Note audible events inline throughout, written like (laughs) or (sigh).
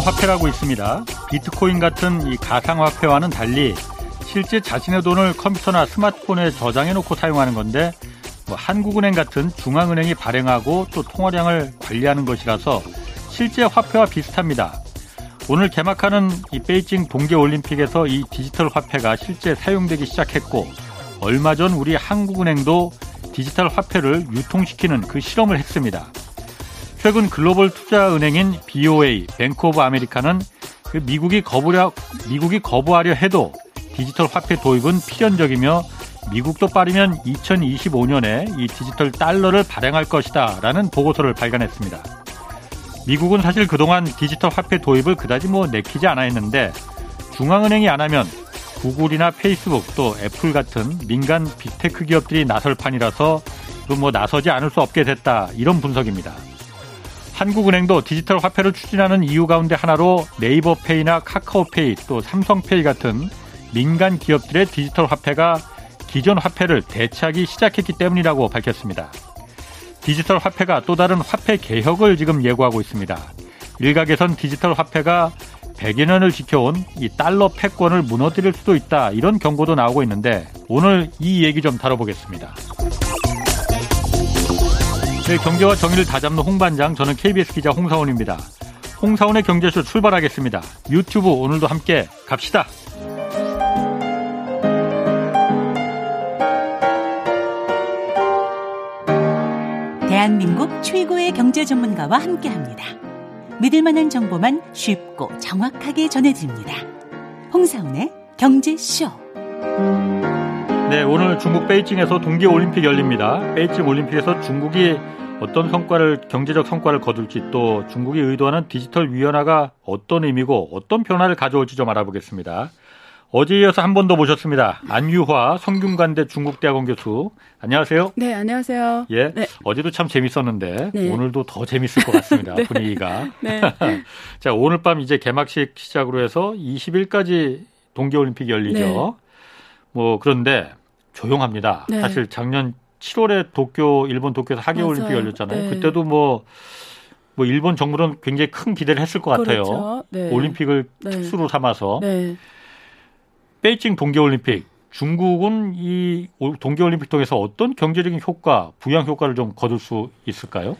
화폐라고 있습니다. 비트코인 같은 이 가상화폐와는 달리 실제 자신의 돈을 컴퓨터나 스마트폰에 저장해 놓고 사용하는 건데 뭐 한국은행 같은 중앙은행이 발행하고 또 통화량을 관리하는 것이라서 실제 화폐와 비슷합니다. 오늘 개막하는 이 베이징 동계올림픽에서 이 디지털 화폐가 실제 사용되기 시작했고 얼마 전 우리 한국은행도 디지털 화폐를 유통시키는 그 실험을 했습니다. 최근 글로벌 투자은행인 BOA, 뱅크 오브 아메리카는 그 미국이 거부려, 미국이 거부하려 해도 디지털 화폐 도입은 필연적이며 미국도 빠르면 2025년에 이 디지털 달러를 발행할 것이다 라는 보고서를 발간했습니다. 미국은 사실 그동안 디지털 화폐 도입을 그다지 뭐 내키지 않아 했는데 중앙은행이 안 하면 구글이나 페이스북 또 애플 같은 민간 빅테크 기업들이 나설 판이라서 뭐 나서지 않을 수 없게 됐다 이런 분석입니다. 한국은행도 디지털 화폐를 추진하는 이유 가운데 하나로 네이버페이나 카카오페이 또 삼성페이 같은 민간 기업들의 디지털 화폐가 기존 화폐를 대체하기 시작했기 때문이라고 밝혔습니다. 디지털 화폐가 또 다른 화폐 개혁을 지금 예고하고 있습니다. 일각에선 디지털 화폐가 100여 년을 지켜온 이 달러 패권을 무너뜨릴 수도 있다 이런 경고도 나오고 있는데 오늘 이 얘기 좀 다뤄보겠습니다. 네, 경제와 정의를 다잡는 홍반장 저는 KBS 기자 홍사원입니다. 홍사원의 경제쇼 출발하겠습니다. 유튜브 오늘도 함께 갑시다. 대한민국 최고의 경제 전문가와 함께합니다. 믿을 만한 정보만 쉽고 정확하게 전해드립니다. 홍사운의 경제쇼. 네, 오늘 중국 베이징에서 동계올림픽 열립니다. 베이징 올림픽에서 중국이 어떤 성과를 경제적 성과를 거둘지 또 중국이 의도하는 디지털 위원화가 어떤 의미고 어떤 변화를 가져올지 좀 알아보겠습니다. 어제 이어서 한 번 더 모셨습니다. 안유화 성균관대 중국대학원 교수. 안녕하세요. 네, 안녕하세요. 예. 네. 어제도 참 재밌었는데 네. 오늘도 더 재밌을 것 같습니다. (laughs) 네. 분위기가. (laughs) 네. (laughs) 자, 오늘 밤 이제 개막식 시작으로 해서 20일까지 동계올림픽 열리죠. 네. 뭐 그런데 조용합니다. 네. 사실 작년 7월에 도쿄 일본 도쿄에서 하계 올림픽 열렸잖아요. 네. 그때도 뭐뭐 뭐 일본 정부는 굉장히 큰 기대를 했을 것 같아요. 그렇죠. 올림픽을 특수로 삼아서. 베이징 동계올림픽 중국은 이 동계올림픽 통해서 어떤 경제적인 효과, 부양 효과를 좀 거둘 수 있을까요?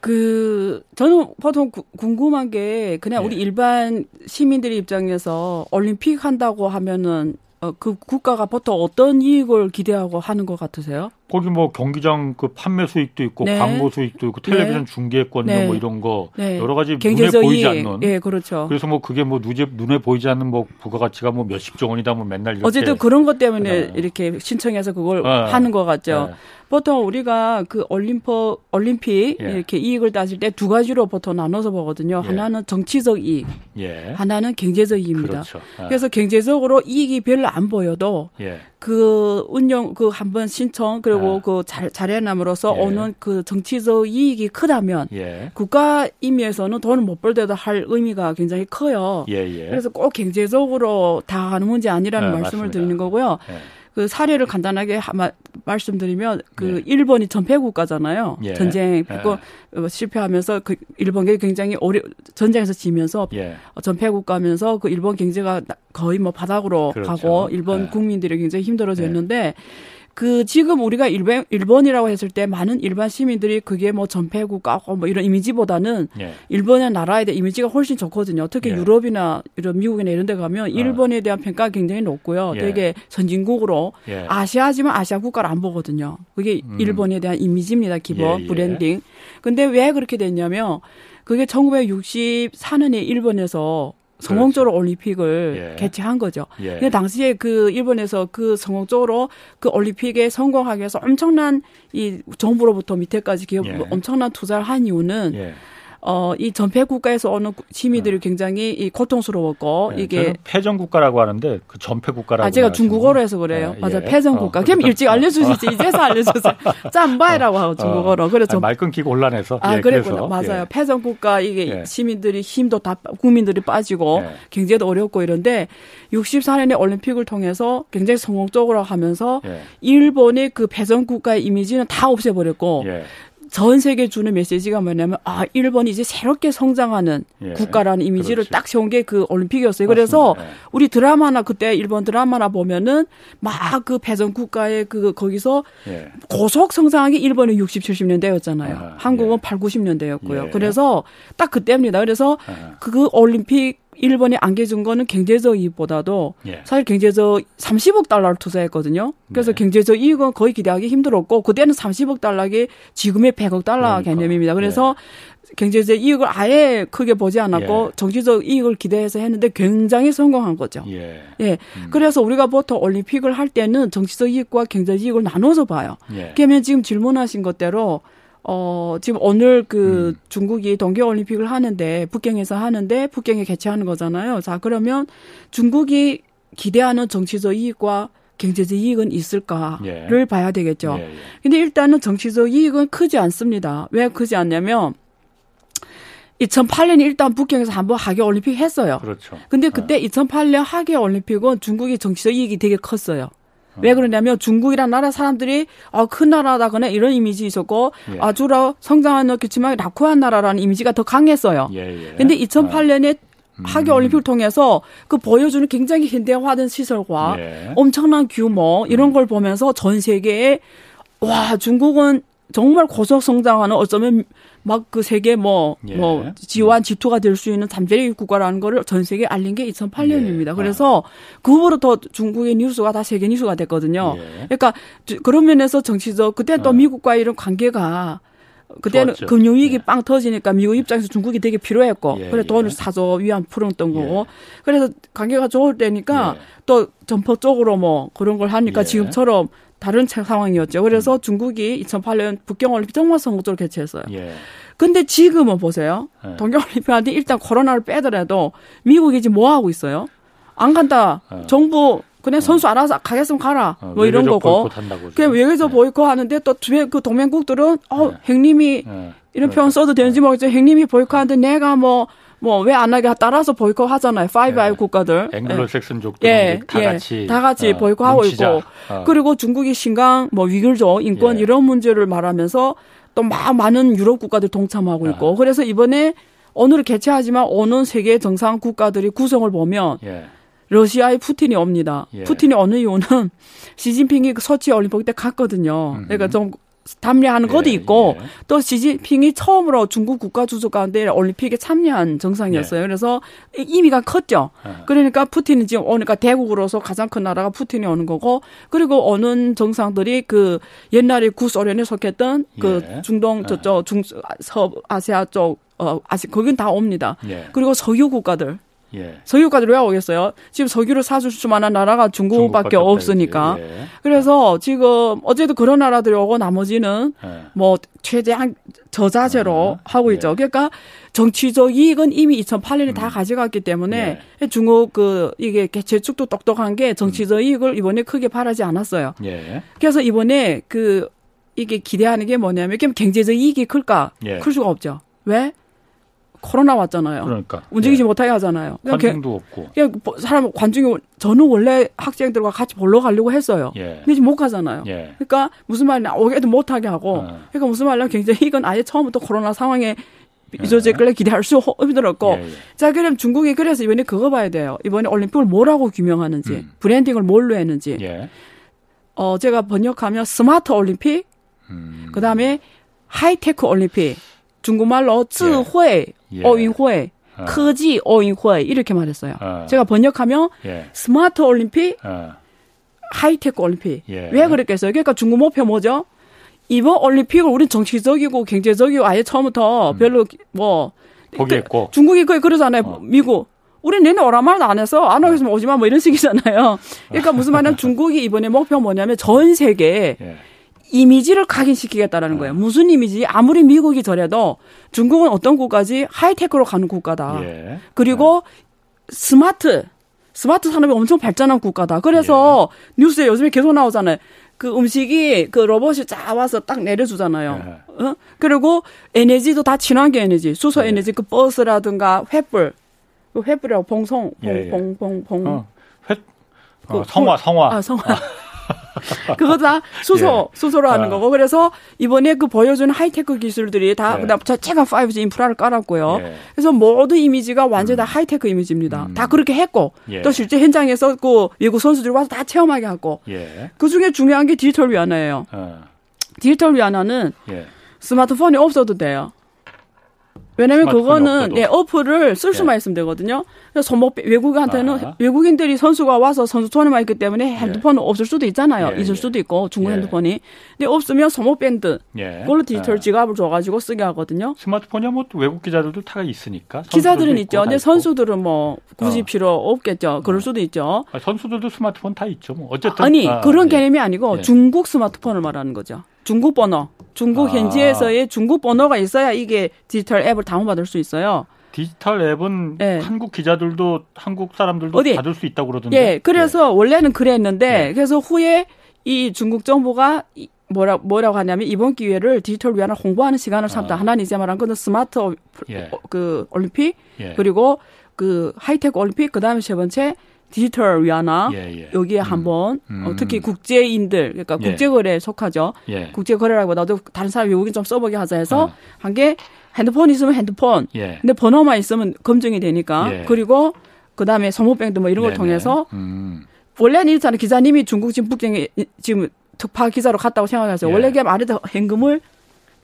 그 저는 보통 구, 궁금한 게 그냥 네. 우리 일반 시민들 입장에서 올림픽 한다고 하면은 어, 그 국가가 보통 어떤 이익을 기대하고 하는 것 같으세요? 거기 뭐 경기장 그 판매 수익도 있고 네. 광고 수익도 있고 텔레비전 네. 중계권 네. 뭐 이런 거 네. 여러 가지 눈에 보이지 않는. 예, 그렇죠. 그래서 뭐 그게 뭐 눈에 눈에 보이지 않는 뭐 부가가치가 뭐 몇십 조 원이다 뭐 맨날 이렇게 어쨌든 그런 것 때문에 네. 이렇게 신청해서 그걸 네. 하는 것 같죠. 보통 우리가 그 올림포 올림픽 예. 이렇게 이익을 따질 때 두 가지로 보통 나눠서 보거든요. 예. 하나는 정치적 이익, 예. 하나는 경제적 이익입니다. 그렇죠. 아. 그래서 경제적으로 이익이 별로 안 보여도 예. 그 운영 그 한번 신청 그리고 아. 그 잘, 잘해남으로써 예. 오는 그 정치적 이익이 크다면 예. 국가 임의에서는 돈을 못 벌더라도 할 의미가 굉장히 커요. 그래서 꼭 경제적으로 다 하는 문제 아니라는 아, 말씀을 맞습니다. 드리는 거고요. 그 사례를 간단하게 하, 말씀드리면 그 네. 일본이 전패 국가잖아요. 예. 전쟁 했고 예. 실패하면서 그 일본이 굉장히 어려 전쟁에서 지면서 예. 전패국가면서 그 일본 경제가 거의 뭐 바닥으로 그렇죠. 가고 일본 예. 국민들이 굉장히 힘들어졌는데 예. 그 지금 우리가 일본 일본이라고 했을 때 많은 일반 시민들이 그게 뭐 전패국가고 뭐 이런 이미지보다는 예. 일본의 나라에 대한 이미지가 훨씬 좋거든요. 특히 예. 유럽이나 이런 미국이나 이런 데 가면 어. 일본에 대한 평가가 굉장히 높고요. 예. 되게 선진국으로 예. 아시아지만 아시아 국가를 안 보거든요. 그게 음. 일본에 대한 이미지입니다. 기본 예, 예. 브랜딩. 근데 왜 그렇게 됐냐면 그게 1964년에 일본에서 성공적으로 그렇죠. 올림픽을 예. 개최한 거죠. 예. 근데 당시에 그 일본에서 그 성공적으로 그 올림픽에 성공하기 위해서 엄청난 이 정부로부터 밑에까지 기업 예. 엄청난 투자를 한 이유는 예. 어, 이 전패 국가에서 오는 시민들이 어. 굉장히 이 고통스러웠고 네, 이게 패전 국가라고 하는데 그 전패 국가라고. 아 제가 중국어로 해서 그래요. 네, 맞아 예. 패전 국가. 어, 그럼 일찍 알려주시지 이제서 알려주세요. (laughs) 짬바이라고 하고 어. 중국어로. 그래서 말 끊기고 혼란해서. 아 예, 그랬구나. 맞아요. 예. 패전 국가 이게 예. 시민들이 힘도 다 국민들이 빠지고 예. 경제도 어렵고 이런데 64년에 올림픽을 통해서 굉장히 성공적으로 하면서 일본의 그 패전 국가의 이미지는 다 없애버렸고. 전 세계 주는 메시지가 뭐냐면 아 일본이 이제 새롭게 성장하는 예. 국가라는 이미지를 그렇지. 딱 세운 게 그 올림픽이었어요. 그래서 예. 우리 드라마나 그때 일본 드라마나 보면은 막그 패전 국가의 그 거기서 예. 고속 성장하기 일본은 60, 70년대였잖아요. 아, 한국은 예. 8, 90년대였고요. 예. 그래서 딱 그때입니다. 그래서 아. 그 올림픽 일본이 안겨준 거는 경제적 이익보다도 예. 사실 경제적 30억 달러를 투자했거든요. 그래서 네. 경제적 이익은 거의 기대하기 힘들었고 그때는 30억 달러가 지금의 100억 달러 그러니까. 개념입니다. 그래서 예. 경제적 이익을 아예 크게 보지 않았고 예. 정치적 이익을 기대해서 했는데 굉장히 성공한 거죠. 예. 예. 음. 그래서 우리가 보통 올림픽을 할 때는 정치적 이익과 경제적 이익을 나눠서 봐요. 예. 그러면 지금 질문하신 것대로 어, 지금 오늘 그 음. 중국이 동계올림픽을 하는데, 북경에서 하는데, 북경에 개최하는 거잖아요. 자, 그러면 중국이 기대하는 정치적 이익과 경제적 이익은 있을까를 예. 봐야 되겠죠. 예, 예. 근데 일단은 정치적 이익은 크지 않습니다. 왜 크지 않냐면, 2008년에 일단 북경에서 한번 하계 올림픽 했어요. 그렇죠. 근데 그때 어. 2008년 하계 올림픽은 중국이 정치적 이익이 되게 컸어요. 왜 그러냐면 중국이란 나라 사람들이 아, 큰 나라다거나 이런 이미지 있었고 예. 아주라 성장하는 그렇지만 낙후한 나라라는 이미지가 더 강했어요. 예, 예. 근데 2008년에 음. 하계 올림픽을 통해서 그 보여주는 굉장히 현대화된 시설과 예. 엄청난 규모 이런 걸 보면서 전 세계에 와 중국은 정말 고속 성장하는 어쩌면 막 그 세계 뭐뭐 예. 뭐 지원 지투가 될 수 있는 잠재력 국가라는 거를 전 세계에 알린 게 2008년입니다. 예. 그래서 아. 그 후부터 중국의 뉴스가 다 세계 뉴스가 됐거든요. 예. 그러니까 그런 면에서 정치적 그때 또 아. 미국과 이런 관계가 그때는 좋았죠. 금융위기 예. 빵 터지니까 미국 입장에서 중국이 되게 필요했고 예, 그래 돈을 예. 사서 위안 풀었던 거고 예. 그래서 관계가 좋을 때니까 예. 또 전폭적으로 뭐 그런 걸 하니까 예. 지금처럼 다른 상황이었죠. 그래서 음. 중국이 2008년 북경올림픽 정말 성공적으로 개최했어요. 예. 근데 지금은 보세요. 예. 동경올림픽한테 일단 코로나를 빼더라도 미국이 지금 뭐 하고 있어요? 안 간다. 예. 정부 그냥 어. 선수 알아서 가겠으면 가라. 어, 뭐 이런 거고. 그냥 외교적 네. 보이콧 하는데 또 주변 그 동맹국들은 어, 네. 행님이 네. 이런 표현 써도 되는지 모르겠죠. 행님이 보이콧하는데 내가 뭐 뭐 왜 안 하게 따라서 보이콧 하잖아요. Five Eye 예. 국가들. 앵글로색슨족도 예. 다 예. 같이 다 같이 어, 보이콧하고 있고. 어. 그리고 중국이 신강 뭐 위구르족 인권 예. 이런 문제를 말하면서 또 막 많은 유럽 국가들 동참하고 있고. 어. 그래서 이번에 오늘을 개최하지만 오는 세계 정상 국가들이 구성을 보면 예. 러시아의 푸틴이 옵니다. 예. 푸틴이 어느 이유는 (laughs) 시진핑이 그 소치 올림픽 때 갔거든요. 음. 그러니까 좀 담례하는 것도 예, 있고 예. 또 시진핑이 처음으로 중국 국가 주석 가운데 올림픽에 참여한 정상이었어요. 예. 그래서 의미가 컸죠. 예. 그러니까 푸틴이 지금 오니까 대국으로서 가장 큰 나라가 푸틴이 오는 거고 그리고 오는 정상들이 그 옛날에 구소련에 속했던 그 예. 중동 예. 저쪽 중서 아시아 쪽 어, 아시, 거긴 다 옵니다. 그리고 석유 국가들, 예. 석유까지 왜 오겠어요? 지금 석유를 사줄 수만한 나라가 중국밖에 없으니까. 예. 그래서 지금 어제도 그런 나라들이 오고 나머지는 예. 뭐 최대한 저자제로 아, 하고 있죠. 예. 그러니까 정치적 이익은 이미 2008년에 음. 다 가져갔기 때문에 예. 중국 그 이게 재축도 똑똑한 게 정치적 음. 이익을 이번에 크게 바라지 않았어요. 예. 그래서 이번에 그 이게 기대하는 게 뭐냐면 경제적 이익이 클까? 클 수가 없죠. 왜? 코로나 왔잖아요. 그러니까 움직이지 예. 못하게 하잖아요. 관중도 없고. 그냥 사람 관중이 저는 원래 학생들과 같이 보러 가려고 했어요. 예. 근데 지금 못 가잖아요. 예. 그러니까 무슨 말이냐 오게도 못하게 하고. 어. 그러니까 무슨 말이냐 굉장히 이건 아예 처음부터 코로나 상황에 이조제끌래 예. 기대할 수 힘들었고. 예, 예. 자 그럼 중국이 그래서 이번에 그거 봐야 돼요. 이번에 올림픽을 뭐라고 규명하는지, 음. 브랜딩을 뭘로 했는지. 어 제가 번역하면 스마트 올림픽, 음. 그 다음에 하이테크 올림픽. 중국말로 智慧 예. 예. 奥运会, 어. 科技奥运会 이렇게 말했어요. 어. 제가 번역하면 예. 스마트 올림픽, 어. 하이테크 올림픽. 예. 왜 그랬겠어요? 그러니까 중국 목표 뭐죠? 이번 올림픽을 우린 정치적이고 경제적이고 아예 처음부터 음. 별로 뭐 포기했고 중국이 거의 그러잖아요. 어. 미국 우리 내내 오란 말도 안 해서 안 오겠으면 어. 오지 마 뭐 이런 (laughs) 식이잖아요. 그러니까 무슨 말이냐면 중국이 이번에 목표 뭐냐면 전 세계 예. 이미지를 각인시키겠다라는 거예요. 무슨 이미지? 아무리 미국이 저래도 중국은 어떤 국가지? 하이테크로 가는 국가다. 예. 그리고 스마트, 스마트 산업이 엄청 발전한 국가다. 그래서 예. 뉴스에 요즘에 계속 나오잖아요. 그 음식이 그 로봇이 쫙 와서 딱 내려주잖아요. 예. 어? 그리고 에너지도 다 친환경 에너지, 수소 예. 에너지 그 버스라든가 횃불, 그 횃불이라고 봉송, 봉, 봉, 봉, 봉. 어, 횃, 어, 그, 성화, 성화. 아, 성화. (laughs) 아. 그거 다 수소, 예. 수소로 하는 아. 거고. 그래서 이번에 그 보여주는 하이테크 기술들이 다, 예. 그다음 자체가 5G 인프라를 깔았고요. 예. 그래서 모든 이미지가 완전히 다 음. 하이테크 이미지입니다. 음. 다 그렇게 했고, 예. 또 실제 현장에서 그 외국 선수들 와서 다 체험하게 하고, 예. 그 중에 중요한 게 디지털 위안화예요. 어. 디지털 위안화는 예. 스마트폰이 없어도 돼요. 왜냐면 그거는 예, 어플을 쓸 수만 예. 있으면 되거든요. 그래서 손목 외국한테는 아. 외국인들이 선수가 와서 선수 투어만 있기 때문에 예. 핸드폰은 예. 없을 수도 있잖아요. 예. 잊을 예. 수도 있고 중국 예. 핸드폰이. 근데 없으면 손목 밴드 그걸로 디지털 지갑을 줘가지고 쓰게 하거든요. 스마트폰이야 뭐 외국 기자들도 다 있으니까. 기자들은 있죠. 근데 선수들은 뭐 굳이 어. 필요 없겠죠. 그럴 어. 수도 있죠. 아, 선수들도 스마트폰 다 있죠. 뭐 어쨌든 아니 아, 그런 개념이 아니고 중국 스마트폰을 말하는 거죠. 중국 번호. 중국 아. 현지에서의 중국 번호가 있어야 이게 디지털 앱을 다운받을 수 있어요. 디지털 앱은 네. 한국 기자들도 한국 사람들도 어디? 받을 수 있다고 그러던데. 예, 그래서 네. 원래는 그랬는데 네. 그래서 후에 이 중국 정부가 뭐라 뭐라고 하냐면 이번 기회를 디지털 위안을 홍보하는 시간을 삼다. 아. 하나는 이제 말한 거는 스마트 예. 그 올림픽 예. 그리고 그 하이테크 올림픽 그다음에 세 번째 디지털 위안화 예, 예. 여기에 음. 한번 어, 음. 어, 특히 국제인들 그러니까 예. 국제거래에 속하죠. 예. 국제거래라기보다도 다른 사람 외국인 좀 써보게 하자 해서 어. 한게 핸드폰 있으면 핸드폰. 예. 근데 번호만 있으면 검증이 되니까 예. 그리고 그 다음에 소모뱅도 뭐 이런 걸. 통해서 음. 원래는 이렇잖아요. 기자님이 중국 지금 북경에 지금 특파 기자로 갔다고 생각하세요. 원래 그냥 말해도 현금을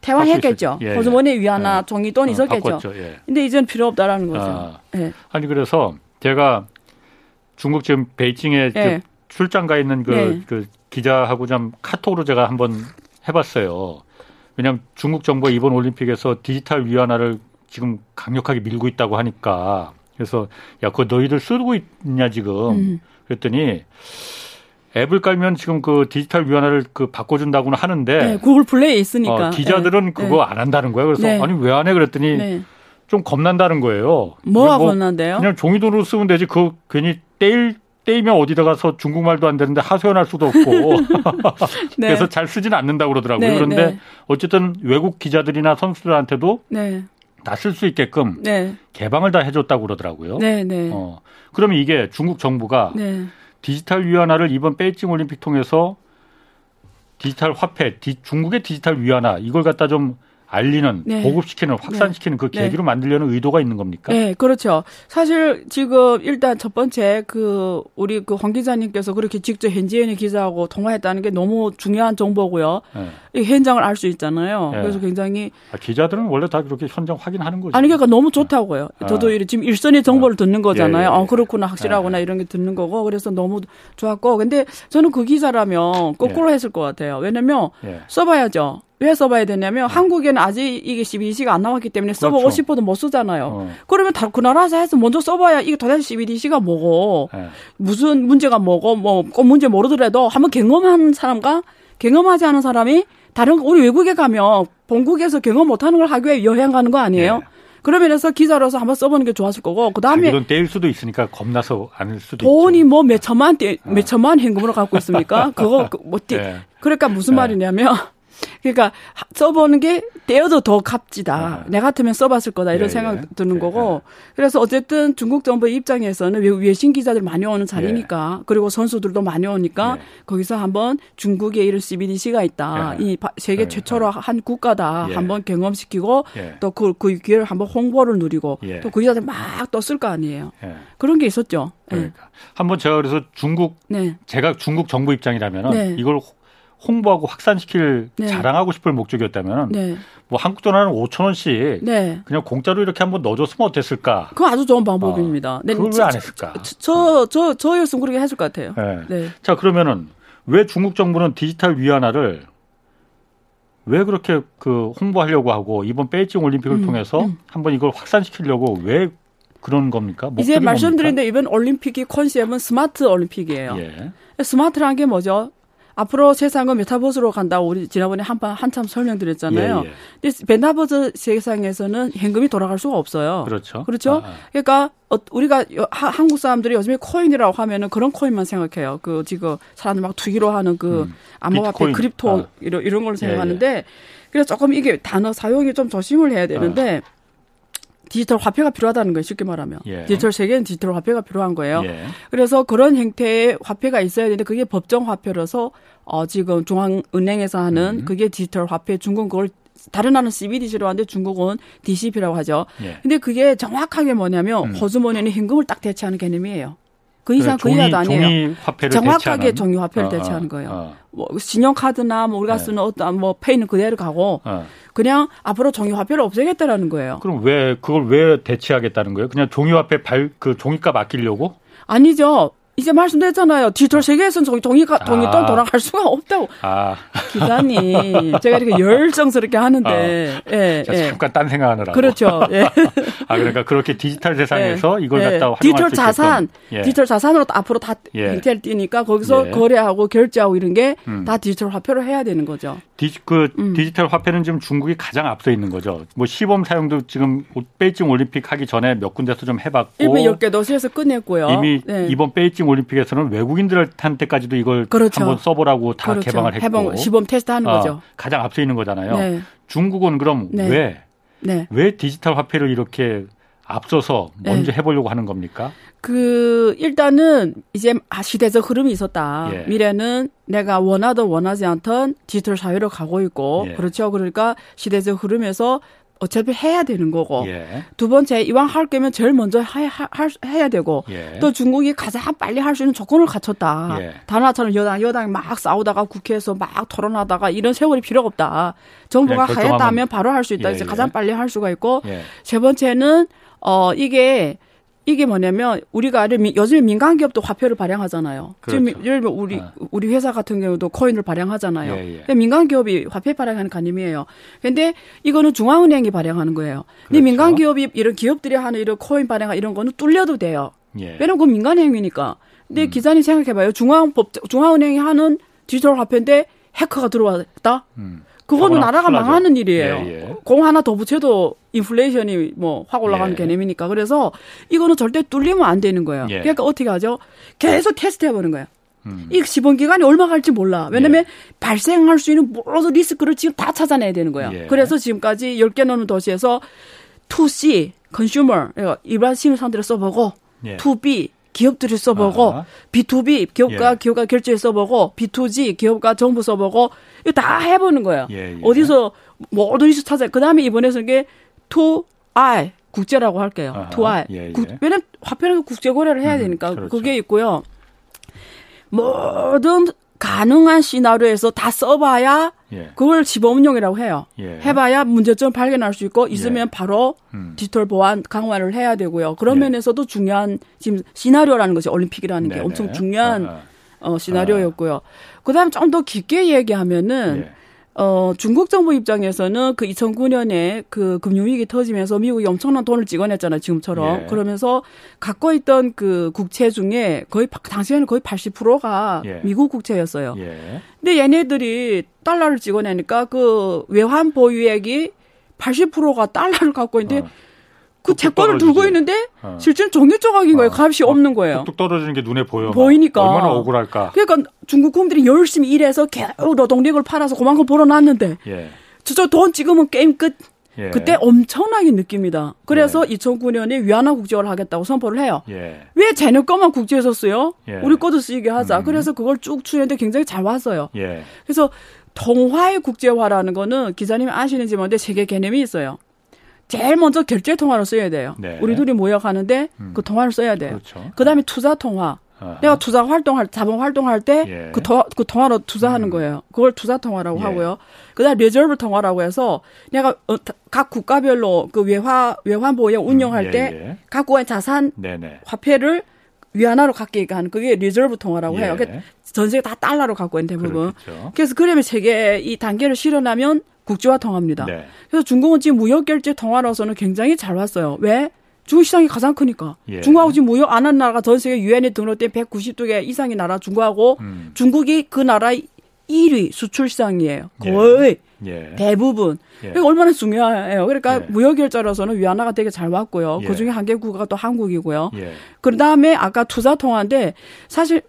태화했겠죠. 예, 호주머니 위안화 종이 돈 어, 있었겠죠. 예. 근데 이제는 필요 없다라는 거죠. 아, 예. 아니 그래서 제가 중국 지금 베이징에 네. 출장 가 있는 그, 네. 그 기자하고 좀 카톡으로 제가 한번 해봤어요. 왜냐하면 중국 정부가 이번 올림픽에서 디지털 위안화를 지금 강력하게 밀고 있다고 하니까 그래서 야 그거 너희들 쓰고 있냐 지금 음. 그랬더니 앱을 깔면 지금 그 디지털 위안화를 그 바꿔준다고는 하는데 네, 구글 플레이에 있으니까 어, 기자들은 네. 그거 안 한다는 거예요. 그래서 네. 아니 왜 안 해 그랬더니 네. 좀 겁난다는 거예요. 뭐가 뭐 겁난데요? 그냥 종이돈으로 쓰면 되지 그 괜히 떼일 떼이면 어디다 가서 중국말도 안 되는데 하소연할 수도 없고 (laughs) (laughs) 네. 그래서 잘 쓰지는 않는다고 그러더라고요. 네, 그런데 네. 어쨌든 외국 기자들이나 선수들한테도 네. 다쓸 수 있게끔 네. 개방을 다 해줬다고 그러더라고요. 네, 어, 그러면 이게 중국 정부가 디지털 위안화를 이번 베이징 올림픽 통해서 디지털 화폐, 디, 중국의 디지털 위안화 이걸 갖다 좀 알리는 네. 보급시키는 확산시키는 그 네. 그 계기로 네. 만들려는 의도가 있는 겁니까? 네, 그렇죠. 사실 지금 일단 첫 번째 그 우리 그 황 기자님께서 그렇게 직접 현지인의 기자하고 통화했다는 게 너무 중요한 정보고요. 네. 이 현장을 알 수 있잖아요. 네. 그래서 굉장히 아, 기자들은 원래 다 그렇게 현장 확인하는 거죠. 아니 그러니까 너무 좋다고요. 아. 저도 지금 일선의 정보를 아. 듣는 거잖아요. 예, 예, 예. 아 그렇구나 확실하구나 이런 게 듣는 거고 그래서 너무 좋았고 근데 저는 그 기자라면 거꾸로 했을 것 같아요. 왜냐면 써봐야죠. 왜 써봐야 되냐면 네. 한국에는 아직 이게 12DC가 안 나왔기 때문에 써보고 그렇죠. 싶어도 못 쓰잖아요. 어. 그러면 다 그 나라에서 해서 먼저 써봐야 이게 도대체 12DC가 뭐고 네. 무슨 문제가 뭐고 뭐 꼭 문제 모르더라도 한번 경험한 사람과 경험하지 않은 사람이 다른 우리 외국에 가면 본국에서 경험 못하는 걸 하기 위해 여행 가는 거 아니에요? 네. 그러면서 기자로서 한번 써보는 게 좋았을 거고 그 다음에 돈 떼일 수도 있으니까 겁나서 안할 수도 돈이 뭐 몇 천만 떼, 몇 어. 천만 현금으로 갖고 있습니까? (laughs) 그거 그뭐 떼. 네. 그러니까 무슨 네. 말이냐면 그러니까 써보는 게 떼어도 더 값지다. 아. 내 같으면 써봤을 거다 이런 예, 생각 예. 드는 예. 거고. 그래서 어쨌든 중국 정부 입장에서는 외신 기자들 많이 오는 자리니까 예. 그리고 선수들도 많이 오니까 예. 거기서 한번 중국에 이런 CBDC가 있다. 예. 이 세계 최초로 한 국가다. 한번 경험시키고 또그그 기회를 한번 홍보를 누리고 또 그 기자들 막 또 쓸 거 아니에요. 그런 게 있었죠. 그러니까 한번 제가 그래서 중국 네. 제가 중국 정부 입장이라면은 네. 이걸 홍보하고 확산시킬 네. 자랑하고 싶을 목적이었다면 네. 뭐 한국 돈한 5천 원씩 네. 그냥 공짜로 이렇게 한번 넣어줬으면 어땠을까? 그거 아주 좋은 방법입니다. 어, 네. 그걸 왜 안 했을까? 저 저 저였으면 그렇게 했을 것 같아요. 네. 네. 자 그러면은 왜 중국 정부는 디지털 위안화를 왜 그렇게 그 홍보하려고 하고 이번 베이징 올림픽을 음, 통해서 음. 한번 이걸 확산시키려고 왜 그런 겁니까? 이제 말씀드린데 이번 올림픽이 concept은 스마트 올림픽이에요. 예. 스마트란 게 뭐죠? 앞으로 세상은 메타버스로 간다고 우리 지난번에 한번 한참 설명드렸잖아요. 예, 예. 메타버스 세상에서는 현금이 돌아갈 수가 없어요. 그렇죠. 그렇죠. 아, 아. 그러니까 어, 우리가 하, 한국 사람들이 요즘에 코인이라고 하면은 그런 코인만 생각해요. 그 지금 사람들 막 투기로 하는 그 음, 암호화폐 crypto 아. 이런 이런 걸 생각하는데 예, 예. 그래서 조금 이게 단어 사용이 좀 조심을 해야 되는데. 아. 디지털 화폐가 필요하다는 거예요. 쉽게 말하면. 예. 디지털 세계는 디지털 화폐가 필요한 거예요. 예. 그래서 그런 형태의 화폐가 있어야 되는데 그게 법정 화폐로서 어 지금 중앙은행에서 하는 음. 그게 디지털 화폐 중국 그걸 다른 나라는 CBDC로 하는데 중국은 DCEP라고 하죠. 예. 근데 그게 정확하게 뭐냐면 음. 호주머니는 현금을 딱 대체하는 개념이에요. 그 이상 그 이하도 아니에요. 정확하게 종이 화폐를 어, 어, 대체하는 거예요. 어. 뭐 신용카드나 뭐 우리가 네. 쓰는 어떤 뭐 페이는 그대로 가고 어. 그냥 앞으로 종이 화폐를 없애겠다라는 거예요. 그럼 왜 그걸 왜 대체하겠다는 거예요? 그냥 종이 화폐 발 그 종이값 아끼려고? 아니죠. 이제 말씀드렸잖아요. 디지털 세계에서는 종이가, 종이 돈 아. 돌아갈 수가 없다고. 아. 기자님, 제가 이렇게 (laughs) 열정스럽게 하는데, 아. 예, 예. 잠깐 딴 생각하느라고. 그렇죠. (laughs) 예. 아, 그러니까 그렇게 디지털 세상에서 예. 이걸 예. 갖다 디지털 자산, 예. 디지털 자산으로 앞으로 다 형태를 예. 띄니까 거기서 예. 거래하고 결제하고 이런 게다 음. 디지털 화폐로 해야 되는 거죠. 디, 그 음. 디지털 화폐는 지금 중국이 가장 앞서 있는 거죠. 뭐 시범 사용도 지금 베이징 올림픽 하기 전에 몇 군데서 좀 해봤고. 일본 10개 도시에서 끝냈고요. 이미 네. 이번 베이징 올림픽에서는 외국인들한테까지도 이걸 그렇죠. 한번 써보라고 다 그렇죠. 개방을 했고 해방, 시범 테스트하는 어, 거죠. 가장 앞서 있는 거잖아요. 네. 중국은 그럼 네. 왜? 네. 왜 디지털 화폐를 이렇게 앞서서 먼저 네. 해보려고 하는 겁니까? 그 일단은 이제 아, 시대적 흐름이 있었다. 예. 미래는 내가 원하든 원하지 않던 디지털 사회로 가고 있고 예. 그렇죠. 그러니까 시대적 흐름에서 어차피 해야 되는 거고 예. 두 번째 이왕 할 거면 제일 먼저 하, 하, 해야 되고 예. 또 중국이 가장 빨리 할 수 있는 조건을 갖췄다. 예. 다나처럼 여당 여당이 막 싸우다가 국회에서 막 토론하다가 이런 세월이 필요가 없다. 정부가 하겠다 하면 바로 할 수 있다. 이제 예, 예. 가장 빨리 할 수가 있고 예. 세 번째는 어 이게 이게 뭐냐면 우리가 요즘에 민간 기업도 화폐를 발행하잖아요. 그렇죠. 지금 예를 들면 우리 아. 우리 회사 같은 경우도 코인을 발행하잖아요. 예, 예. 민간 기업이 화폐 발행하는 개념이에요. 근데 이거는 중앙은행이 발행하는 거예요. 근데 그렇죠. 민간 기업이 이런 기업들이 하는 이런 코인 발행 이런 거는 뚫려도 돼요. 예. 왜냐면 그건 민간 행위니까. 근데 음. 기자님 생각해봐요. 중앙법 중앙은행이 하는 디지털 화폐인데 해커가 들어왔다. 음. 그거는 나라가. 망하는 일이에요. 예, 예. 공 하나 더 붙여도 인플레이션이 뭐 확 올라가는 예. 개념이니까 그래서 이거는 절대 뚫리면 안 되는 거예요. 예. 그러니까 어떻게 하죠? 계속 테스트 해보는 거예요. 음. 이 시범 기간이 얼마 갈지 몰라. 왜냐면 예. 발생할 수 있는 모든 리스크를 지금 다 찾아내야 되는 거예요. 예. 그래서 지금까지 10개 넘는 도시에서 2C, consumer, 일반 시민사람들을 써보고 예. 2B, 기업들이 써보고 아. B2B 기업과 예. 기업가 결제 써보고 B2G 기업과 정부 써보고 이거 다 해보는 거예요. 예, 예. 어디서 뭐 어디서 찾아? 그 다음에 이번에서 이게 2I 국제라고 할게요. 2I 예, 예. 왜냐면 화폐는 국제 거래를 해야 음, 되니까 음, 그렇죠. 그게 있고요. 모든 가능한 시나리오에서 다 써봐야 예. 그걸 시범 운용이라고 해요. 예. 해봐야 문제점 발견할 수 있고 있으면 예. 바로 음. 디지털 보안 강화를 해야 되고요. 그런 예. 면에서도 중요한 지금 시나리오라는 것이 올림픽이라는 네네. 게 엄청 중요한 아, 어, 시나리오였고요. 그다음 좀 더 깊게 얘기하면은 예. 어, 중국 정부 입장에서는 그 2009년에 그 금융위기 터지면서 미국이 엄청난 돈을 찍어냈잖아요, 지금처럼. 예. 그러면서 갖고 있던 그 국채 중에 거의, 당시에는 거의 80%가 예. 미국 국채였어요. 예. 근데 얘네들이 달러를 찍어내니까 그 외환 보유액이 80%가 달러를 갖고 있는데 어. 그 채권을 들고 있는데 어. 실제는 정유 조각인 거예요. 어. 값이 없는 거예요. 뚝뚝 떨어지는 게 눈에 보여. 보이니까. 얼마나 억울할까. 그러니까 중국 국민들이 열심히 일해서 겨우 노동력을 팔아서 그만큼 벌어놨는데 예. 저돈 찍으면 게임 끝. 예. 그때 엄청나게 느낍니다. 그래서 예. 2009년에 위안화 국제화를 하겠다고 선포를 해요. 예. 왜 쟤네 거만 국제에서 쓰요? 예. 우리 거도 쓰이게 하자. 음. 그래서 그걸 쭉 추는데 굉장히 잘 왔어요. 예. 그래서 통화의 국제화라는 거는 기자님이 아시는지 모르는데 세계 개념이 있어요. 제일 먼저 결제 통화를 써야 돼요. 네. 우리 둘이 모여 가는데 음. 그 통화를 써야 돼요. 그렇죠. 그다음에 투자 통화. 아하. 내가 투자 활동할 자본 활동할 때그 예. 그, 그 통화로 투자하는 음. 거예요. 그걸 투자 통화라고 예. 하고요. 그다음 reserve 통화라고 해서 내가 어, 각 국가별로 그 외화 외환 보유 운영할 음. 예, 때각 예. 국가의 자산 네네. 화폐를 위안화로 갖게 하는 그게 reserve 통화라고 해요. 그러니까 전 세계 다 달러로 갖고 있는 대부분. 그렇겠죠. 그래서 그러면 세 개 이 단계를 실현하면 국제화 통화입니다. 네. 그래서 중국은 지금 무역 결제 통화로서는 굉장히 잘 왔어요. 왜? 중국 시장이 가장 크니까. 예. 중국하고 지금 무역 안 한 나라가 전 세계 유엔에 등록된 190개 이상의 나라 중국하고 음. 중국이 그 나라 1위 수출 시장이에요. 예. 거의 예. 대부분. 예. 그러니까 얼마나 중요해요. 그러니까 예. 무역 결제로서는 위안화가 되게 잘 왔고요. 예. 그 중에 한 개 국가가 또 한국이고요. 그 다음에 아까 투자 통화인데 사실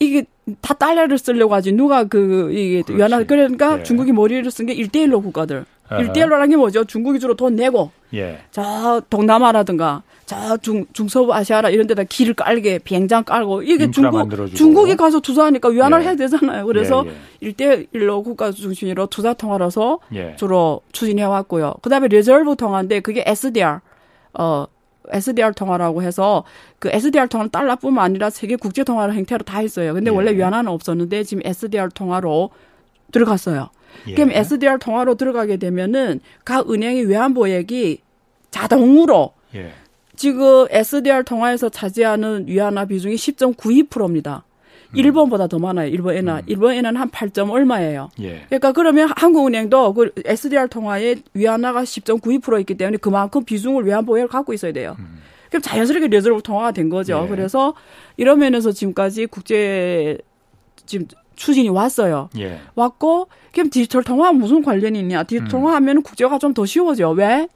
이게 다 달러를 쓰려고 하지 누가 그 이게 연합 그러니까 예. 중국이 머리를 쓴게 1대1로 국가들. 1대1로라는 게 뭐죠? 중국이 주로 돈 내고 예. 저 동남아라든가 저 중, 중서부 아시아라 이런 데다 길을 깔게 비행장 깔고 이게 중국 중국이 가서 투자하니까 위안화를 예. 해야 되잖아요. 그래서 예, 예. 일대일로 국가 중심으로 투자 통화로서 예. 주로 추진해 왔고요. 그다음에 reserve 통화인데 그게 SDR 어 SDR 통화라고 해서 그 SDR 통화는 달러뿐만 아니라 세계 국제 통화를 형태로 다 있어요. 근데 예. 원래 위안화는 없었는데 지금 SDR 통화로 들어갔어요. 예. 그럼 SDR 통화로 들어가게 되면은 각 은행의 외환보유액이 자동으로 예. 지금 SDR 통화에서 차지하는 위안화 비중이 10.92%입니다. 음. 일본보다 더 많아요. 일본에는 음. 일본에는 한 8점 얼마예요. 예. 그러니까 그러면 한국은행도 그 SDR 통화에 위안화가 10.92% 있기 때문에 그만큼 비중을 외환 보유를 갖고 있어야 돼요. 음. 그럼 자연스럽게 reserve 통화가 된 거죠. 예. 그래서 이런 면에서 지금까지 국제 지금 추진이 왔어요. 예. 왔고 그럼 디지털 통화 무슨 관련이 있냐? 디지털 음. 통화하면 국제가 좀 더 쉬워져. 왜?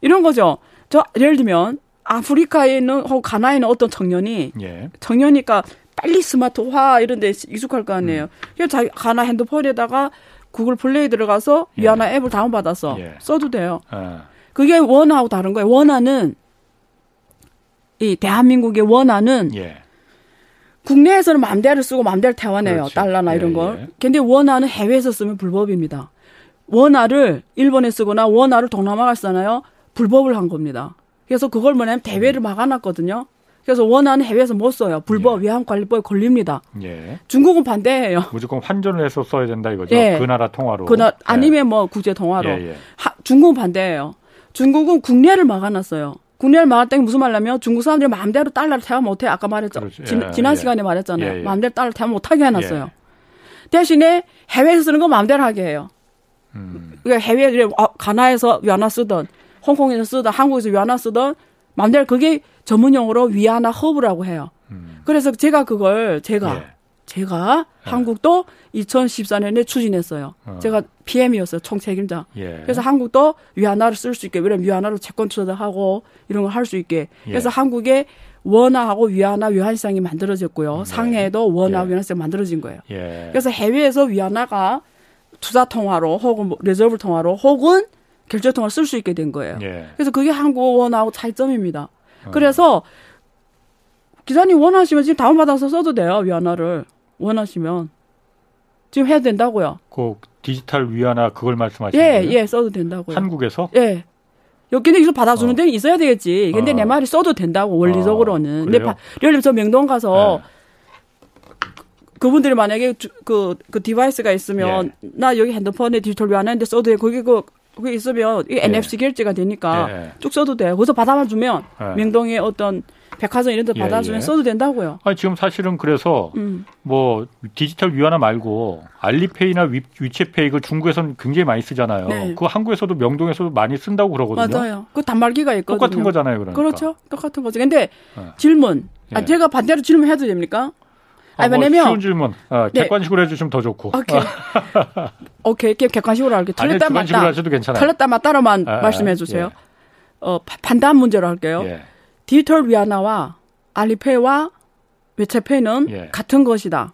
이런 거죠. 저 예를 들면 아프리카에 있는 혹 가나에 있는 어떤 청년이 예. 청년이니까 빨리 스마트화 이런 데 익숙할 거 아니에요. 음. 그냥 자기 가나 핸드폰에다가 구글 플레이 들어가서 예. 위안화 앱을 다운받아서 예. 써도 돼요. 아. 그게 원하고 다른 거예요. 원화는 이 대한민국의 원화는 예. 국내에서는 마음대로 쓰고 마음대로 태환해요. 그렇죠. 달러나 이런 예, 걸. 예. 근데 원화는 해외에서 쓰면 불법입니다. 원화를 일본에 쓰거나 원화를 동남아가 쓰잖아요. 불법을 한 겁니다. 그래서 그걸 뭐냐면 대회를 막아놨거든요. 그래서 원하는 해외에서 못 써요. 불법 예. 외환관리법에 걸립니다. 예. 중국은 반대해요. 무조건 환전을 해서 써야 된다 이거죠. 예. 그 나라 통화로. 그나 예. 아니면 뭐 국제 통화로. 예, 예. 하, 중국은 반대해요. 중국은 국내를 막아놨어요. 국내를 막았다는 게 무슨 말이냐면 중국 사람들이 마음대로 달러를 태워 못해. 아까 말했죠. 그렇죠. 지, 지난 시간에 말했잖아요. 마음대로 달러를 태워 못하게 해놨어요. 대신에 해외에서 쓰는 거 마음대로 하게 해요. 음. 그러니까 해외에 어, 가나에서 위안화 쓰던 홍콩에서 쓰던 한국에서 위안화 쓰던 마음대로 그게 전문용어로 위안화 허브라고 해요. 음. 그래서 제가 그걸 제가 예. 제가 예. 한국도 2014년에 추진했어요. 어. 제가 PM이었어요. 총책임자. 예. 그래서 한국도 위안화를 쓸 수 있게 왜냐면 위안화로 채권 투자도 하고 이런 걸 할 수 있게. 예. 그래서 한국에 원화하고 위안화 위안시장이 만들어졌고요. 음, 네. 상해에도 원화 예. 위안시장 만들어진 거예요. 예. 그래서 해외에서 위안화가 투자 통화로 혹은 뭐 reserve 통화로 혹은 결제 통화를 쓸 수 있게 된 거예요. 예. 그래서 그게 한국 원하고 차이점입니다. 어. 그래서 기사님 원하시면 지금 다운받아서 써도 돼요. 위안화를 원하시면 지금 해야 된다고요. 그 디지털 위안화 그걸 말씀하시는 예, 거예요? 예, 써도 된다고요. 한국에서? 예. 여기는 이거 받아주는 어. 데는 있어야 되겠지. 근데 어. 내 말이 써도 된다고 원리적으로는. 어. 근데 바, 예를 들어서 명동 가서 네. 그분들이 만약에 그, 그 device가 있으면 예. 나 여기 핸드폰에 디지털 위안화인데 써도 돼. 거기 그 그게 있으면 이게 예. NFC 결제가 되니까 예. 쭉 써도 돼요. 거기서 받아만 주면 예. 명동에 어떤 백화점 이런 데 예, 받아주면 예. 써도 된다고요. 아니, 지금 사실은 그래서 음. 뭐 디지털 위안화 말고 알리페이나 위, 위챗페이 그 중국에서는 굉장히 많이 쓰잖아요. 네. 그 한국에서도 명동에서도 많이 쓴다고 그러거든요. 맞아요. 그 단말기가 있거든요. 똑같은 거잖아요, 그러니까. 그렇죠. 똑같은 거죠. 근데 네. 질문. 아, 제가 반대로 질문해도 됩니까? 아, 뭐 왜냐면 쉬운 질문. 어, 객관식으로 네. 해주시면 더 좋고. 오케이. (laughs) 오케이. 객관식으로 할게요. 틀렸다 맞다. 하셔도 괜찮아요. 틀렸다 맞다로만 아, 말씀해 주세요. 예. 어, 판단 문제로 할게요. 예. 디지털 위안화와 알리페이와 외채페이는 예. 같은 것이다.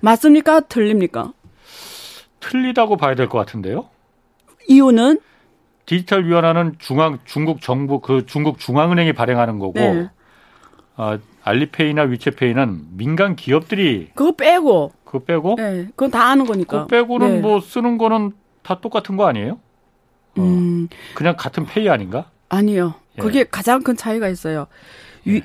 맞습니까? 틀립니까? 틀리다고 봐야 될 것 같은데요. 이유는 디지털 위안화는 중앙 중국 정부 그 중국 중앙은행이 발행하는 거고 네. 어, 알리페이나 위챗페이는 민간 기업들이 그거 빼고 그거 빼고 네, 그건 다 아는 거니까. 그거 빼고는 네. 뭐 쓰는 거는 다 똑같은 거 아니에요? 어, 음. 그냥 같은 페이 아닌가? 아니요. 예. 그게 가장 큰 차이가 있어요. 예. 위,